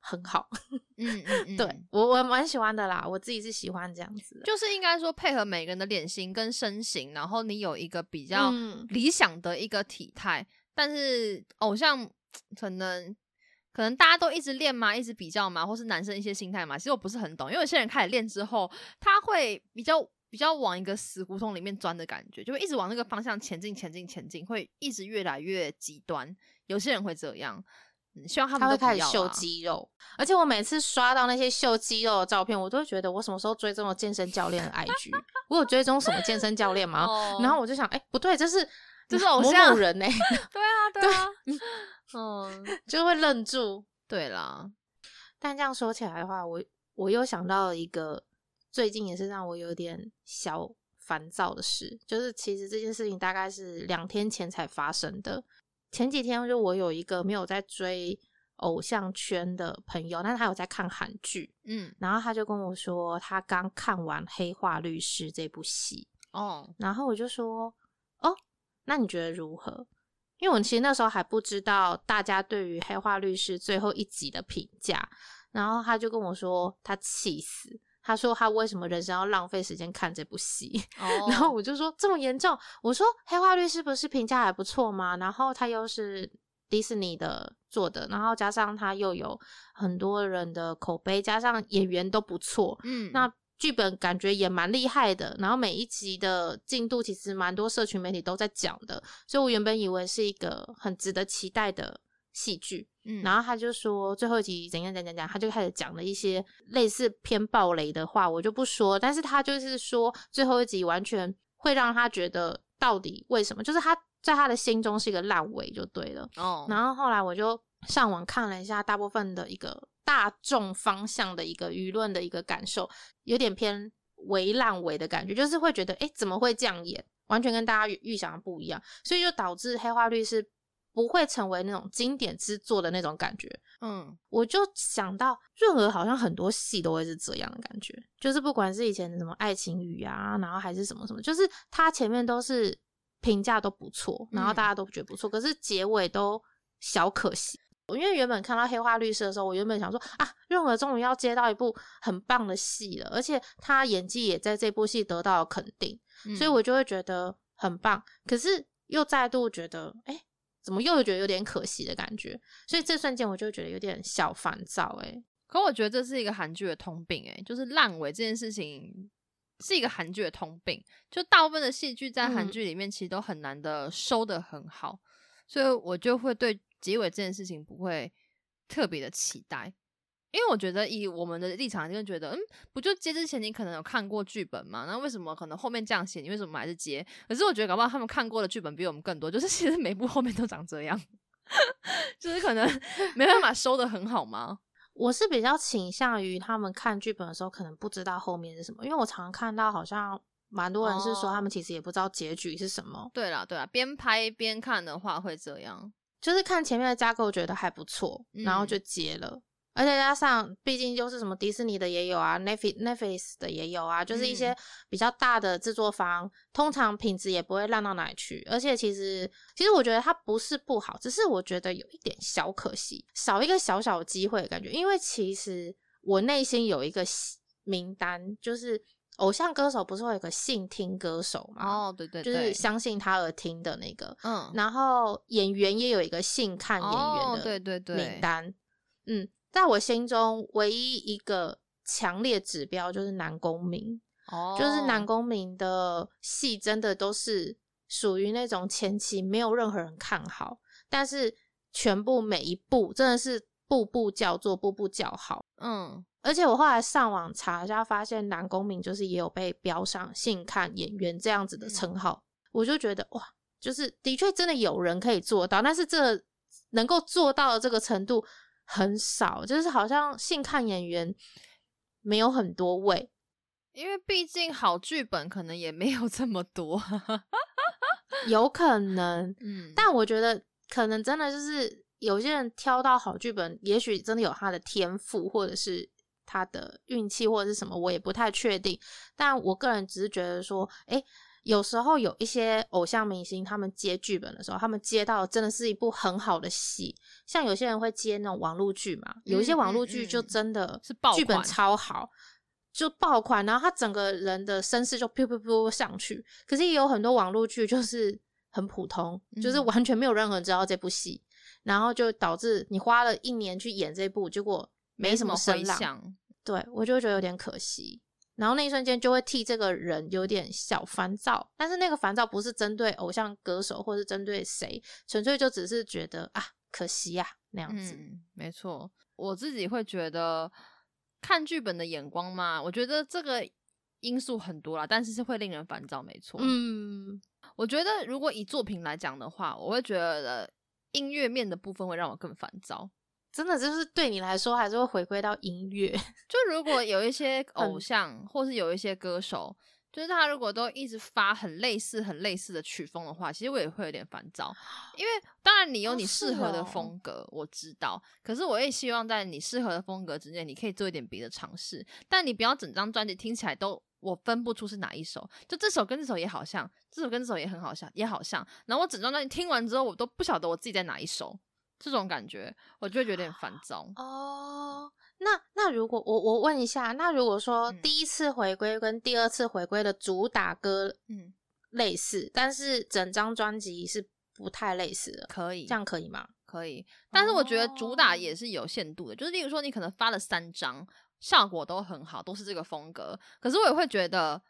很好，嗯嗯，对我我蛮喜欢的啦，我自己是喜欢这样子，就是应该说配合每个人的脸型跟身形，然后你有一个比较理想的一个体态，但是偶像 可能。可能大家都一直练嘛，一直比较嘛，或是男生一些心态嘛，其实我不是很懂，因为有些人开始练之后，他会比较比较往一个死胡同里面钻的感觉，就会一直往那个方向前进，前进，前进，会一直越来越极端。有些人会这样，希望他们会开始秀肌肉。而且我每次刷到那些秀肌肉的照片，我都会觉得我什么时候追踪了健身教练的 IG？我有追踪什么健身教练吗？然后我就想，哎，不对，这是这是偶像人呢？对啊，对啊。嗯，就会愣住。对啦，但这样说起来的话，我我又想到了一个最近也是让我有点小烦躁的事，就是其实这件事情大概是两天前才发生的。前几天就我有一个没有在追偶像圈的朋友，但是他有在看韩剧，嗯，然后他就跟我说他刚看完《黑化律师》这部戏，哦，然后我就说，哦，那你觉得如何？因为我其实那时候还不知道大家对于《黑化律师》最后一集的评价，然后他就跟我说他气死，他说他为什么人生要浪费时间看这部戏？然后我就说这么严重？我说《黑化律师》不是评价还不错吗？然后他又是迪士尼的做的，然后加上他又有很多人的口碑，加上演员都不错，嗯，那。剧本感觉也蛮厉害的，然后每一集的进度其实蛮多社群媒体都在讲的，所以我原本以为是一个很值得期待的戏剧。嗯，然后他就说最后一集怎样怎样讲，他就开始讲了一些类似偏暴雷的话，我就不说。但是他就是说最后一集完全会让他觉得到底为什么，就是他在他的心中是一个烂尾就对了。哦，然后后来我就上网看了一下大部分的一个。大众方向的一个舆论的一个感受，有点偏为烂尾的感觉，就是会觉得，哎，怎么会这样演？完全跟大家预想的不一样，所以就导致《黑化律师》不会成为那种经典之作的那种感觉。嗯，我就想到润儿好像很多戏都会是这样的感觉，就是不管是以前的什么爱情语啊，然后还是什么什么，就是他前面都是评价都不错，然后大家都觉得不错，可是结尾都小可惜。因为原本看到《黑化律师》的时候，我原本想说啊，润儿终于要接到一部很棒的戏了，而且他演技也在这部戏得到了肯定，所以我就会觉得很棒。可是又再度觉得，哎，怎么又觉得有点可惜的感觉？所以这瞬间我就觉得有点小烦躁。哎，可我觉得这是一个韩剧的通病，哎，就是烂尾这件事情是一个韩剧的通病。就大部分的戏剧在韩剧里面其实都很难的收的很好，所以我就会对。结尾这件事情不会特别的期待，因为我觉得以我们的立场就觉得，嗯，不就接之前你可能有看过剧本嘛？那为什么可能后面这样写，你为什么还是接？可是我觉得搞不好他们看过的剧本比我们更多，就是其实每部后面都长这样，就是可能 没办法收的很好吗？我是比较倾向于他们看剧本的时候可能不知道后面是什么，因为我常看到好像蛮多人是说他们其实也不知道结局是什么。对啦，对啦，边拍边看的话会这样。就是看前面的架构觉得还不错，然后就接了。而且加上，毕竟就是什么迪士尼的也有啊，Netflix Netflix 的也有啊，就是一些比较大的制作方，通常品质也不会烂到哪里去。而且其实，其实我觉得它不是不好，只是我觉得有一点小可惜，少一个小小机会的感觉。因为其实我内心有一个名单，就是偶像歌手不是会有个信听歌手嘛？哦，对对，就是相信他而听的那个。嗯，然后演员也有一个信看演员的对对对名单。嗯。在我心中，唯一一个强烈指标就是男公民，哦，就是男公民的戏真的都是属于那种前期没有任何人看好，但是全部每一步真的是步步叫做，步步叫好。嗯，而且我后来上网查一下，发现男公民就是也有被标上性看演员这样子的称号，我就觉得哇，就是的确真的有人可以做到，但是这能够做到的这个程度。很少，就是好像性看演员没有很多位，因为毕竟好剧本可能也没有这么多，有可能，嗯，但我觉得可能真的就是有些人挑到好剧本，也许真的有他的天赋，或者是他的运气，或者是什么，我也不太确定。但我个人只是觉得说，哎。有时候有一些偶像明星，他们接剧本的时候，他们接到真的是一部很好的戏。像有些人会接那种网络剧嘛，有一些网络剧就真的是剧本超好，就爆款，然后他整个人的声势就噗噗噗上去。可是也有很多网络剧就是很普通，就是完全没有任何人知道这部戏，然后就导致你花了一年去演这部，结果没什么回响。对我就觉得有点可惜。然后那一瞬间就会替这个人有点小烦躁，但是那个烦躁不是针对偶像歌手，或是针对谁，纯粹就只是觉得啊，可惜呀那样子。没错，我自己会觉得看剧本的眼光嘛，我觉得这个因素很多啦，但是是会令人烦躁，没错。嗯，我觉得如果以作品来讲的话，我会觉得音乐面的部分会让我更烦躁。真的就是对你来说，还是会回归到音乐。就如果有一些偶像，或是有一些歌手，就是他如果都一直发很类似、很类似的曲风的话，其实我也会有点烦躁。因为当然你有你适合的风格，我知道。可是我也希望在你适合的风格之内，你可以做一点别的尝试。但你不要整张专辑听起来都我分不出是哪一首。就这首跟这首也好像，这首跟这首也很好像，也好像。然后我整张专辑听完之后，我都不晓得我自己在哪一首。这种感觉，我就有点烦躁哦。那那如果我我问一下，那如果说第一次回归跟第二次回归的主打歌，嗯，类似，但是整张专辑是不太类似的，可以这样可以吗？可以，但是我觉得主打也是有限度的，就是例如说你可能发了三张，效果都很好，都是这个风格，可是我也会觉得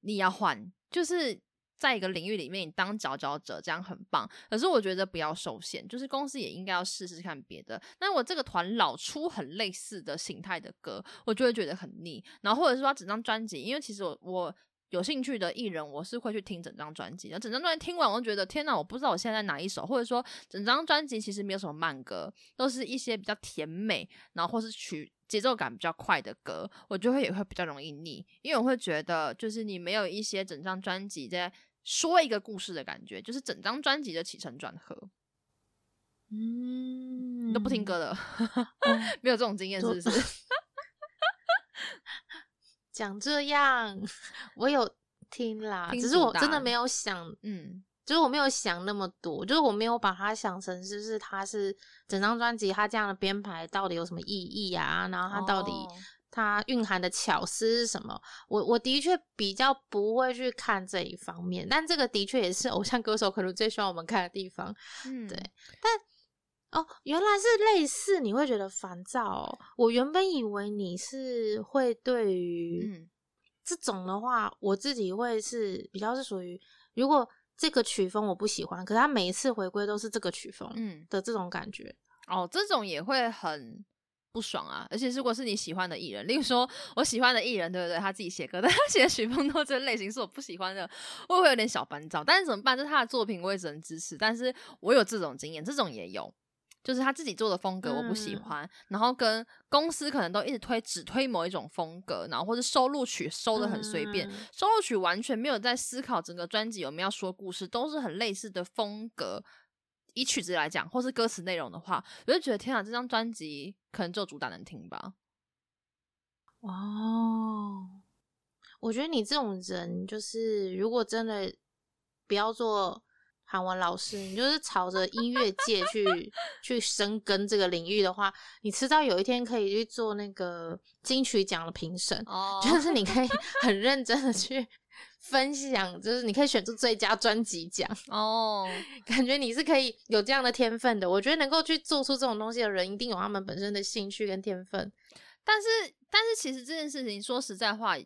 你要换，就是。在一个领域里面，你当佼佼者，这样很棒。可是我觉得不要受限，就是公司也应该要试试看别的。那我这个团老出很类似的形态的歌，我就会觉得很腻。然后或者是说整张专辑，因为其实我我有兴趣的艺人，我是会去听整张专辑。然后整张专辑听完，我就觉得天哪，我不知道我现在哪一首，或者说整张专辑其实没有什么慢歌，都是一些比较甜美，然后或是曲节奏感比较快的歌，我就会也会比较容易腻，因为我会觉得就是你没有一些整张专辑在。说一个故事的感觉，就是整张专辑的起承转合。嗯，你都不听歌了，没有这种经验是不是？讲这样，我有听啦，只是我真的没有想，嗯，就是我没有想那么多，就是我没有把它想成就是它是整张专辑它这样的编排到底有什么意义啊？然后它到底。它蕴含的巧思是什么？我我的确比较不会去看这一方面，但这个的确也是偶像歌手可能最需要我们看的地方。嗯，对。但哦，原来是类似，你会觉得烦躁。我原本以为你是会对于这种的话，我自己会是比较是属于，如果这个曲风我不喜欢，可是他每一次回归都是这个曲风，嗯的这种感觉。哦，这种也会很。不爽啊！而且如果是你喜欢的艺人，例如说我喜欢的艺人，对不对？他自己写歌，但他写的曲风都这类型是我不喜欢的，我会有点小烦躁。但是怎么办？就是他的作品我也只能支持。但是我有这种经验，这种也有，就是他自己做的风格我不喜欢，然后跟公司可能都一直推只推某一种风格，然后或者收录曲收的很随便，收录曲完全没有在思考整个专辑有没有说故事，都是很类似的风格。以曲子来讲，或是歌词内容的话，我就觉得天啊，这张专辑可能就主打能听吧。哦，我觉得你这种人，就是如果真的不要做韩文老师，你就是朝着音乐界去 去深耕这个领域的话，你迟早有一天可以去做那个金曲奖的评审，哦就是你可以很认真的去分享，就是你可以选出最佳专辑奖。哦，感觉你是可以有这样的天分的。我觉得能够去做出这种东西的人，一定有他们本身的兴趣跟天分。但是但是其实这件事情说实在话。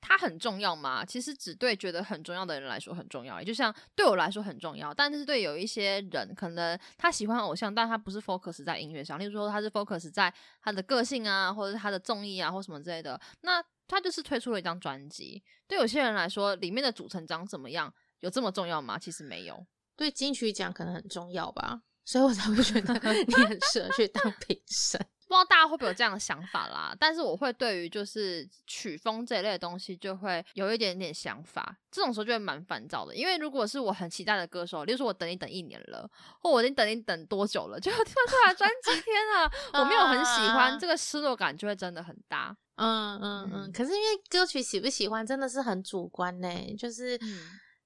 它很重要吗？其实只对觉得很重要的人来说很重要，就像对我来说很重要。但是对有一些人，可能他喜欢偶像，但他不是 focus 在音乐上，例如说他是 focus 在他的个性啊，或者是他的综艺啊，或什么之类的。那他就是推出了一张专辑。对有些人来说，里面的组成长怎么样，有这么重要吗？其实没有。对金曲奖可能很重要吧，所以我才会觉得 你很适合去当评审。不知道大家会不会有这样的想法啦？但是我会对于就是曲风这一类的东西，就会有一点点想法。这种时候就会蛮烦躁的，因为如果是我很期待的歌手，例如说我等你等一年了，或我已经等你等多久了，就突然出来专辑，天啊，我没有很喜欢，这个失落感就会真的很大。嗯嗯嗯。可是因为歌曲喜不喜欢真的是很主观呢，就是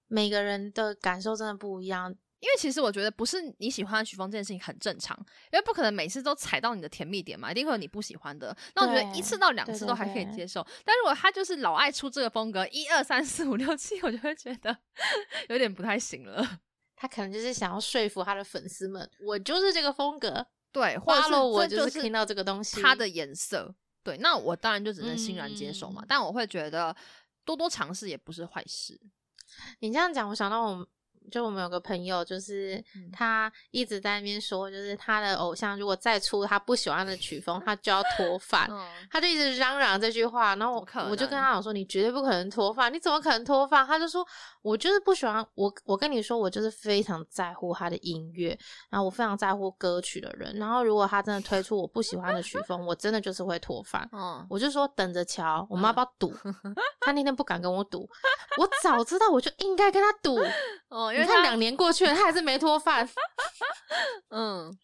每个人的感受真的不一样。因为其实我觉得不是你喜欢的曲风这件事情很正常，因为不可能每次都踩到你的甜蜜点嘛，一定会有你不喜欢的。那我觉得一次到两次都还可以接受，但如果他就是老爱出这个风格，一二三四五六七，我就会觉得 有点不太行了。他可能就是想要说服他的粉丝们，我就是这个风格，对，或者我就是听到这个东西，它的颜色，对，那我当然就只能欣然接受嘛。但我会觉得多多尝试也不是坏事。你这样讲，我想到我们。就我们有个朋友，就是他一直在那边说，就是他的偶像如果再出他不喜欢的曲风，他就要脱发。他就一直嚷嚷这句话，然后我我就跟他讲说，你绝对不可能脱发，你怎么可能脱发？他就说，我就是不喜欢我，我跟你说，我就是非常在乎他的音乐，然后我非常在乎歌曲的人。然后如果他真的推出我不喜欢的曲风，我真的就是会脱发。我就说等着瞧，我们要不要赌？他那天不敢跟我赌，我早知道我就应该跟他赌。哦。你看，两年过去了，他还是没脱发。嗯，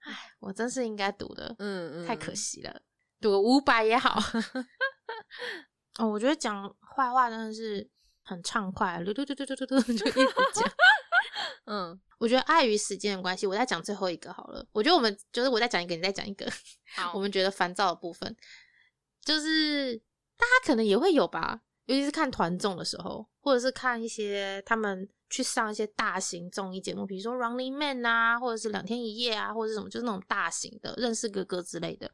哎，我真是应该赌的，嗯嗯，太可惜了，赌个五百也好。哦，我觉得讲坏话真的是很畅快，嘟嘟嘟嘟嘟嘟嘟就一直讲。嗯，我觉得碍于时间的关系，我再讲最后一个好了。我觉得我们就是我再讲一个，你再讲一个。我们觉得烦躁的部分，就是大家可能也会有吧，尤其是看团综的时候，或者是看一些他们。去上一些大型综艺节目，比如说《Running Man》啊，或者是《两天一夜》啊，或者是什么，就是那种大型的《认识哥哥》之类的。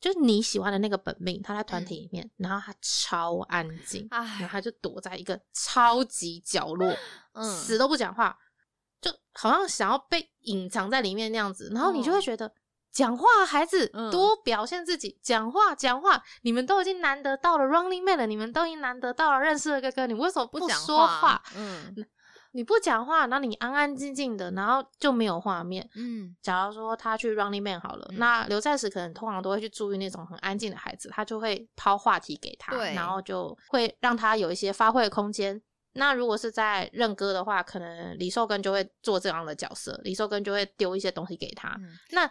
就是你喜欢的那个本命，他在团体里面，然后他超安静，然后他就躲在一个超级角落，死都不讲话，就好像想要被隐藏在里面那样子。然后你就会觉得，讲话孩子多表现自己，讲话讲话，你们都已经难得到了《Running Man》了，你们都已经难得到了认识的哥哥，你为什么不说话？嗯。你不讲话，然后你安安静静的，然后就没有画面。嗯，假如说他去 Running Man 好了，那刘在石可能通常都会去注意那种很安静的孩子，他就会抛话题给他，然后就会让他有一些发挥的空间。那如果是在认哥的话，可能李寿根就会做这样的角色，李寿根就会丢一些东西给他。那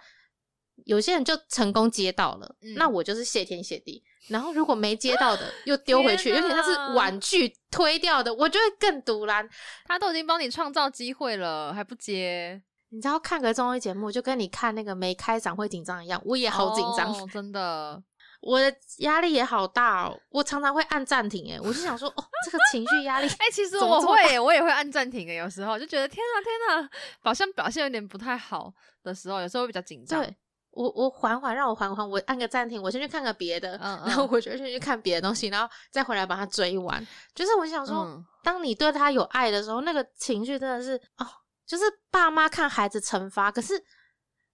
有些人就成功接到了，那我就是谢天谢地。然后如果没接到的，又丢回去，而且他是婉拒推掉的，我就会更堵拦。他都已经帮你创造机会了，还不接？你知道看个综艺节目，就跟你看那个没开场会紧张一样，我也好紧张，真的，我的压力也好大哦。我常常会按暂停，哎，我就想说，哦，这个情绪压力，哎，其实我会，我也会按暂停，哎，有时候就觉得天啊天啊，好像表现有点不太好的时候，有时候会比较紧张。对。我我缓缓，让我缓缓，我按个暂停，我先去看个别的，然后我就先去看别的东西，然后再回来把它追完。就是我想说，当你对他有爱的时候，那个情绪真的是哦，就是爸妈看孩子惩罚，可是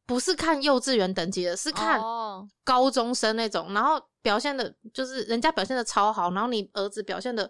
不是看幼稚园等级的，是看高中生那种，然后表现的，就是人家表现的超好，然后你儿子表现的，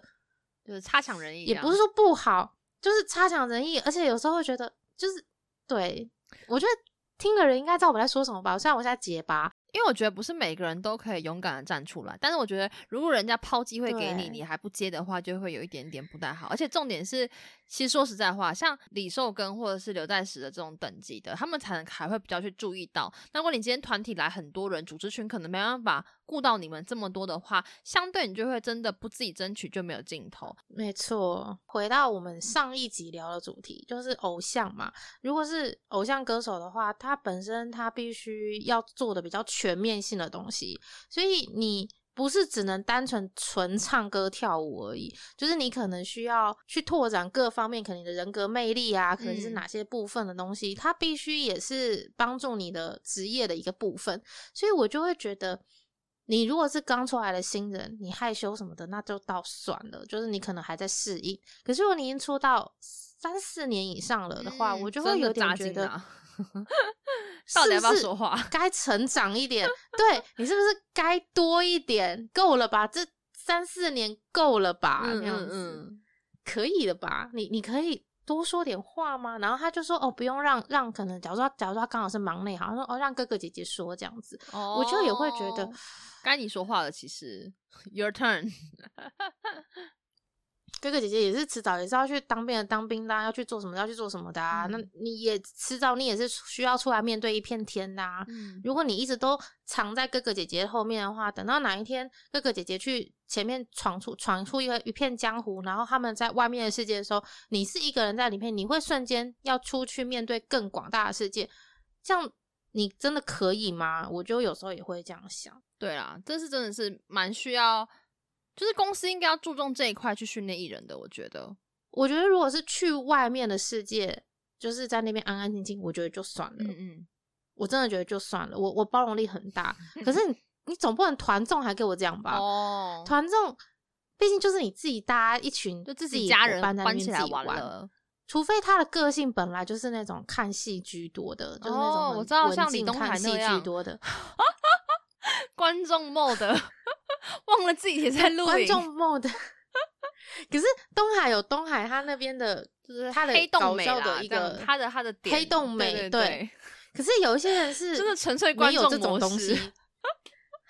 就是差强人意，也不是说不好，就是差强人意，而且有时候会觉得，就是对我觉得。听的人应该知道我在说什么吧？虽然我现在结巴，因为我觉得不是每个人都可以勇敢的站出来，但是我觉得如果人家抛机会给你，你还不接的话，就会有一点点不太好。而且重点是，其实说实在话，像李寿根或者是刘在石的这种等级的，他们才能还会比较去注意到。那如果你今天团体来很多人，组织群可能没办法顾到你们这么多的话，相对你就会真的不自己争取就没有尽头。没错，回到我们上一集聊的主题，就是偶像嘛。如果是偶像歌手的话，他本身他必须要做的比较。全面性的东西，所以你不是只能单纯纯唱歌跳舞而已，就是你可能需要去拓展各方面，可能你的人格魅力啊，可能是哪些部分的东西，它必须也是帮助你的职业的一个部分。所以我就会觉得，你如果是刚出来的新人，你害羞什么的，那就倒算了，就是你可能还在适应。可是如果你已经出道三四年以上了的话，我就会有点觉得。到底要不要说话？该成长一点，对你是不是该多一点？够了吧？这三四年够了吧？这样子可以了吧？你你可以多说点话吗？然后他就说：“哦，不用让让，可能假如说假如说他刚好是忙内行，说哦让哥哥姐姐说这样子，我就也会觉得该你说话了。其实，Your turn。”哥哥姐姐也是迟早也是要去当兵的，当兵的要去做什么，要去做什么的啊？那你也迟早你也是需要出来面对一片天的。如果你一直都藏在哥哥姐姐后面的话，等到哪一天哥哥姐姐去前面闯出闯出一个一片江湖，然后他们在外面的世界的时候，你是一个人在里面，你会瞬间要出去面对更广大的世界，这样你真的可以吗？我就有时候也会这样想。对啦，这是真的是蛮需要。就是公司应该要注重这一块去训练艺人的，我觉得。我觉得如果是去外面的世界，就是在那边安安静静，我觉得就算了。嗯嗯，我真的觉得就算了。我我包容力很大，可是你你总不能团众还给我这样吧？哦，团众毕竟就是你自己，搭一群就自己家人关起来玩了。除非他的个性本来就是那种看戏居多的，就是那种我知道像李东海那样多的 观众 mode。忘了自己也在 录观众 mode，可是东海有东海，他那边的就是他的黑洞美的一个他的他的黑洞美对。可是有一些人是真的纯粹观众这种东西，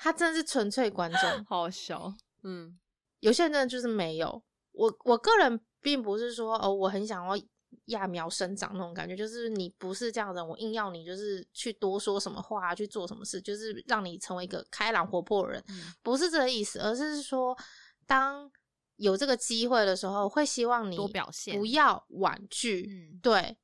他真的是纯粹观众，好笑。嗯，有些人真的就是没有。我我个人并不是说哦，我很想要。揠苗生长那种感觉，就是你不是这样的，我硬要你就是去多说什么话，去做什么事，就是让你成为一个开朗活泼的人，不是这个意思，而是说，当有这个机会的时候，会希望你多表现，不要婉拒，对，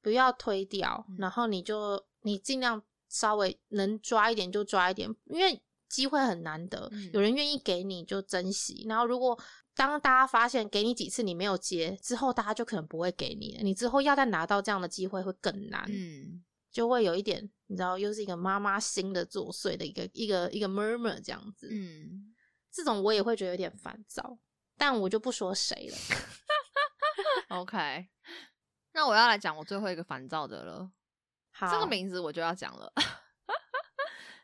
不要推掉，然后你就你尽量稍微能抓一点就抓一点，因为机会很难得，有人愿意给你就珍惜，然后如果。当大家发现给你几次你没有接之后，大家就可能不会给你了。你之后要再拿到这样的机会会更难，嗯，就会有一点，你知道，又是一个妈妈心的作祟的一个一个一个 murmur 这样子，嗯，这种我也会觉得有点烦躁，但我就不说谁了。OK，那我要来讲我最后一个烦躁的了。好，这个名字我就要讲了。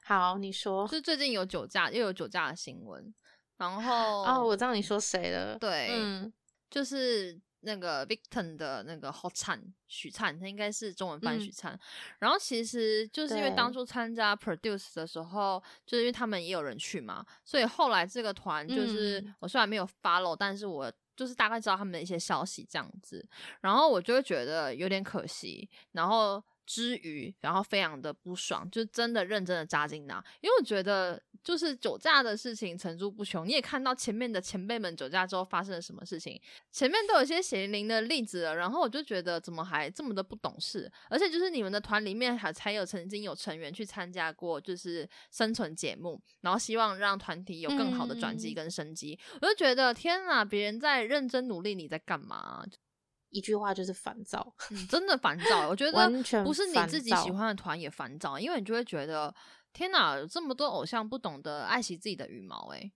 好，你说，就最近有酒驾，又有酒驾的新闻。然后哦，我知道你说谁了，对，嗯，就是那个 Victon 的那个 Hot 灿许灿，他应该是中文版许灿。然后其实就是因为当初参加 Produce 的时候，就是因为他们也有人去嘛，所以后来这个团就是我虽然没有 follow，但是我就是大概知道他们的一些消息这样子。然后我就会觉得有点可惜，然后之余，然后非常的不爽，就真的认真的扎进那，因为我觉得。就是酒驾的事情层出不穷，你也看到前面的前辈们酒驾之后发生了什么事情，前面都有一些血淋淋的例子了。然后我就觉得怎么还这么的不懂事，而且就是你们的团里面还才有曾经有成员去参加过就是生存节目，然后希望让团体有更好的转机跟升级。我就觉得天哪，别人在认真努力，你在干嘛？一句话就是烦躁，真的烦躁。我觉得完全不是你自己喜欢的团也烦躁，因为你就会觉得。天哪，有这么多偶像不懂得爱惜自己的羽毛哎，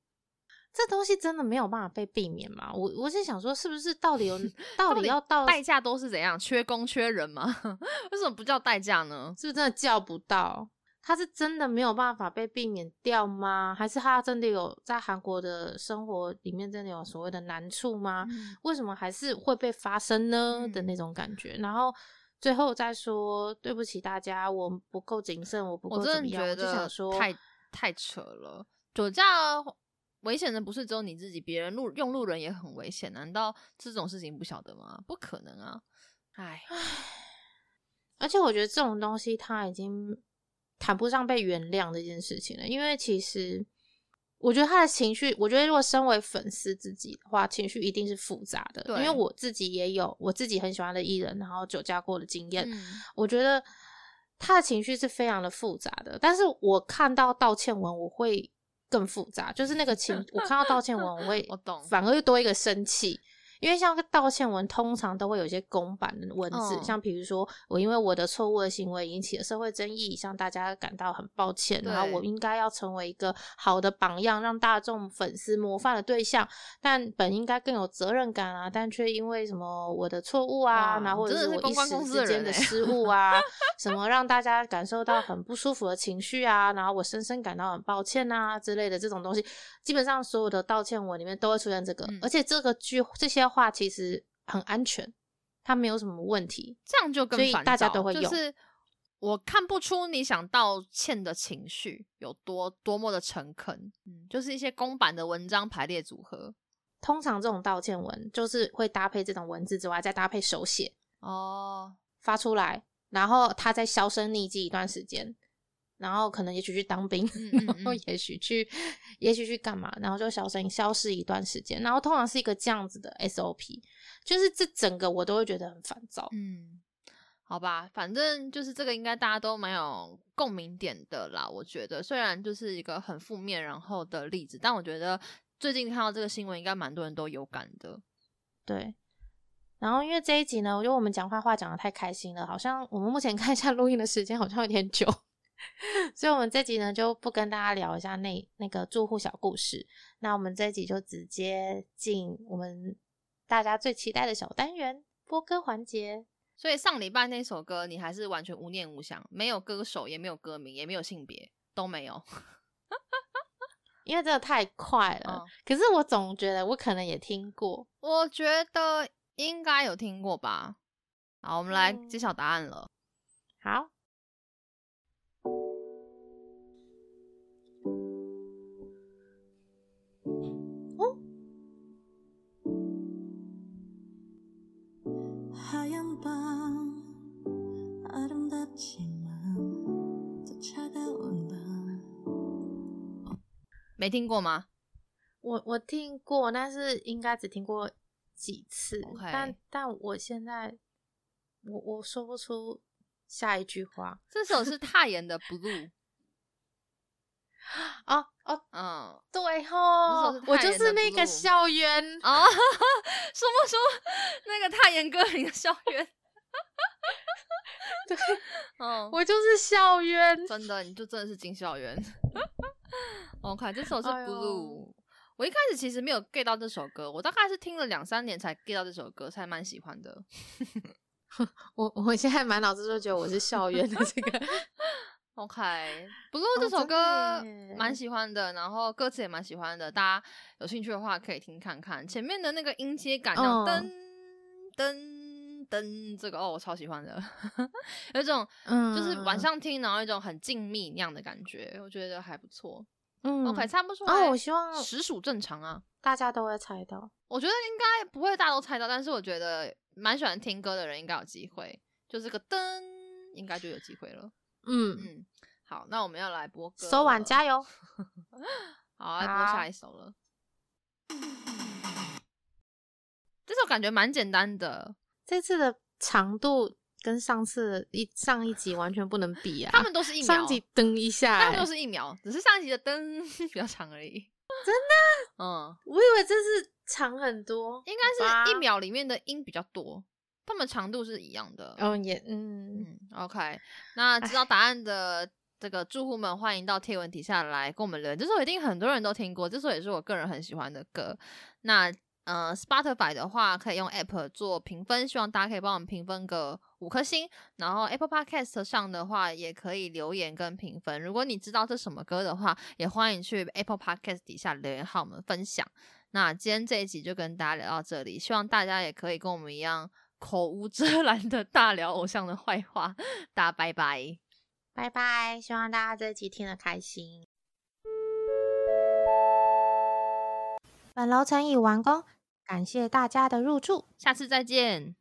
这东西真的没有办法被避免吗？我我是想说，是不是到底有 到底要到代价都是怎样？缺工缺人吗？为什么不叫代价呢？是不是真的叫不到？他是真的没有办法被避免掉吗？还是他真的有在韩国的生活里面真的有所谓的难处吗？为什么还是会被发生呢？的那种感觉，然后。最后再说对不起大家，我不够谨慎，我不够怎么样，我就想说太太扯了。酒驾危险的不是只有你自己，别人路用路人也很危险。难道这种事情不晓得吗？不可能啊！唉，而且我觉得这种东西它已经谈不上被原谅这件事情了，因为其实。我觉得他的情绪，我觉得如果身为粉丝自己的话，情绪一定是复杂的。因为我自己也有我自己很喜欢的艺人，然后酒驾过的经验。我觉得他的情绪是非常的复杂的。但是我看到道歉文，我会更复杂，就是那个情，我看到道歉文，我会，我懂，反而又多一个生气。因为像个道歉文，通常都会有一些公版的文字，像比如说我因为我的错误的行为引起了社会争议，向大家感到很抱歉，然后我应该要成为一个好的榜样，让大众粉丝模范的对象，但本应该更有责任感啊，但却因为什么我的错误啊，然后或者是我一时之间的失误 啊，什么让大家感受到很不舒服的情绪啊，然后我深深感到很抱歉啊之类的这种东西，基本上所有的道歉文里面都会出现这个，而且这个句这些。话其实很安全，它没有什么问题，这样就更所以大家都会用。就是我看不出你想道歉的情绪有多多么的诚恳，嗯，就是一些公版的文章排列组合。通常这种道歉文就是会搭配这种文字之外，再搭配手写哦，发出来，然后它再销声匿迹一段时间。然后可能也许去当兵，然后也许去，也许去干嘛，然后就小声消失一段时间。然后通常是一个这样子的 SOP，就是这整个我都会觉得很烦躁。嗯，好吧，反正就是这个应该大家都蛮有共鸣点的啦。我觉得虽然就是一个很负面然后的例子，但我觉得最近看到这个新闻，应该蛮多人都有感的。对。然后因为这一集呢，我觉得我们讲坏话讲的太开心了，好像我们目前看一下录音的时间好像有点久。所以，我们这集呢就不跟大家聊一下那那个住户小故事。那我们这集就直接进我们大家最期待的小单元播歌环节。所以上礼拜那首歌，你还是完全无念无想，没有歌手，也没有歌名，也没有性别，都没有。因为真的太快了。可是我总觉得我可能也听过，我觉得应该有听过吧。好，我们来揭晓答案了。好。没听过吗？我我听过，但是应该只听过几次。但但我现在我我说不出下一句话。这首是 泰妍的《Blue 》。哦哦，嗯，对吼，我就是那个校园啊，说不出那个泰妍歌名的校园。对，嗯，我就是校园，真的，你就真的是进校园。OK，这首是 Blue。我一开始其实没有 get 到这首歌，我大概是听了两三年才 get 到这首歌，才蛮喜欢的。我我现在满脑子都觉得我是校园的这个。OK，Blue 这首歌蛮喜欢的，然后歌词也蛮喜欢的，大家有兴趣的话可以听看看。前面的那个音阶感，噔噔噔，这个哦，我超喜欢的，有一种就是晚上听，然后一种很静谧那样的感觉，我觉得还不错。嗯，OK，猜不出来。哦，我希望实属正常啊，大家都会猜到。我觉得应该不会大家都猜到，但是我觉得蛮喜欢听歌的人应该有机会，就是个噔，应该就有机会了。嗯嗯，好，那我们要来播歌，收完加油。好，来播下一首了。这首感觉蛮简单的，这次的长度。跟上次一上一集完全不能比啊！他们都是一秒，上集噔一下，他们都是一秒，只是上一集的噔 比较长而已。真的？嗯，我以为这是长很多，应该是一秒里面的音比较多，他们长度是一样的。哦，也嗯，OK。那知道答案的这个住户们，欢迎到贴文底下来跟我们留言。这首一定很多人都听过，这首也是我个人很喜欢的歌。那呃，Spotify 的话可以用 App 做评分，希望大家可以帮我们评分个五颗星。然后 Apple Podcast 上的话也可以留言跟评分。如果你知道这什么歌的话，也欢迎去 Apple Podcast 底下留言和我们分享。那今天这一集就跟大家聊到这里，希望大家也可以跟我们一样口无遮拦的大聊偶像的坏话，大家拜拜，拜拜！希望大家这一集听得开心。本楼层已完工，感谢大家的入住，下次再见。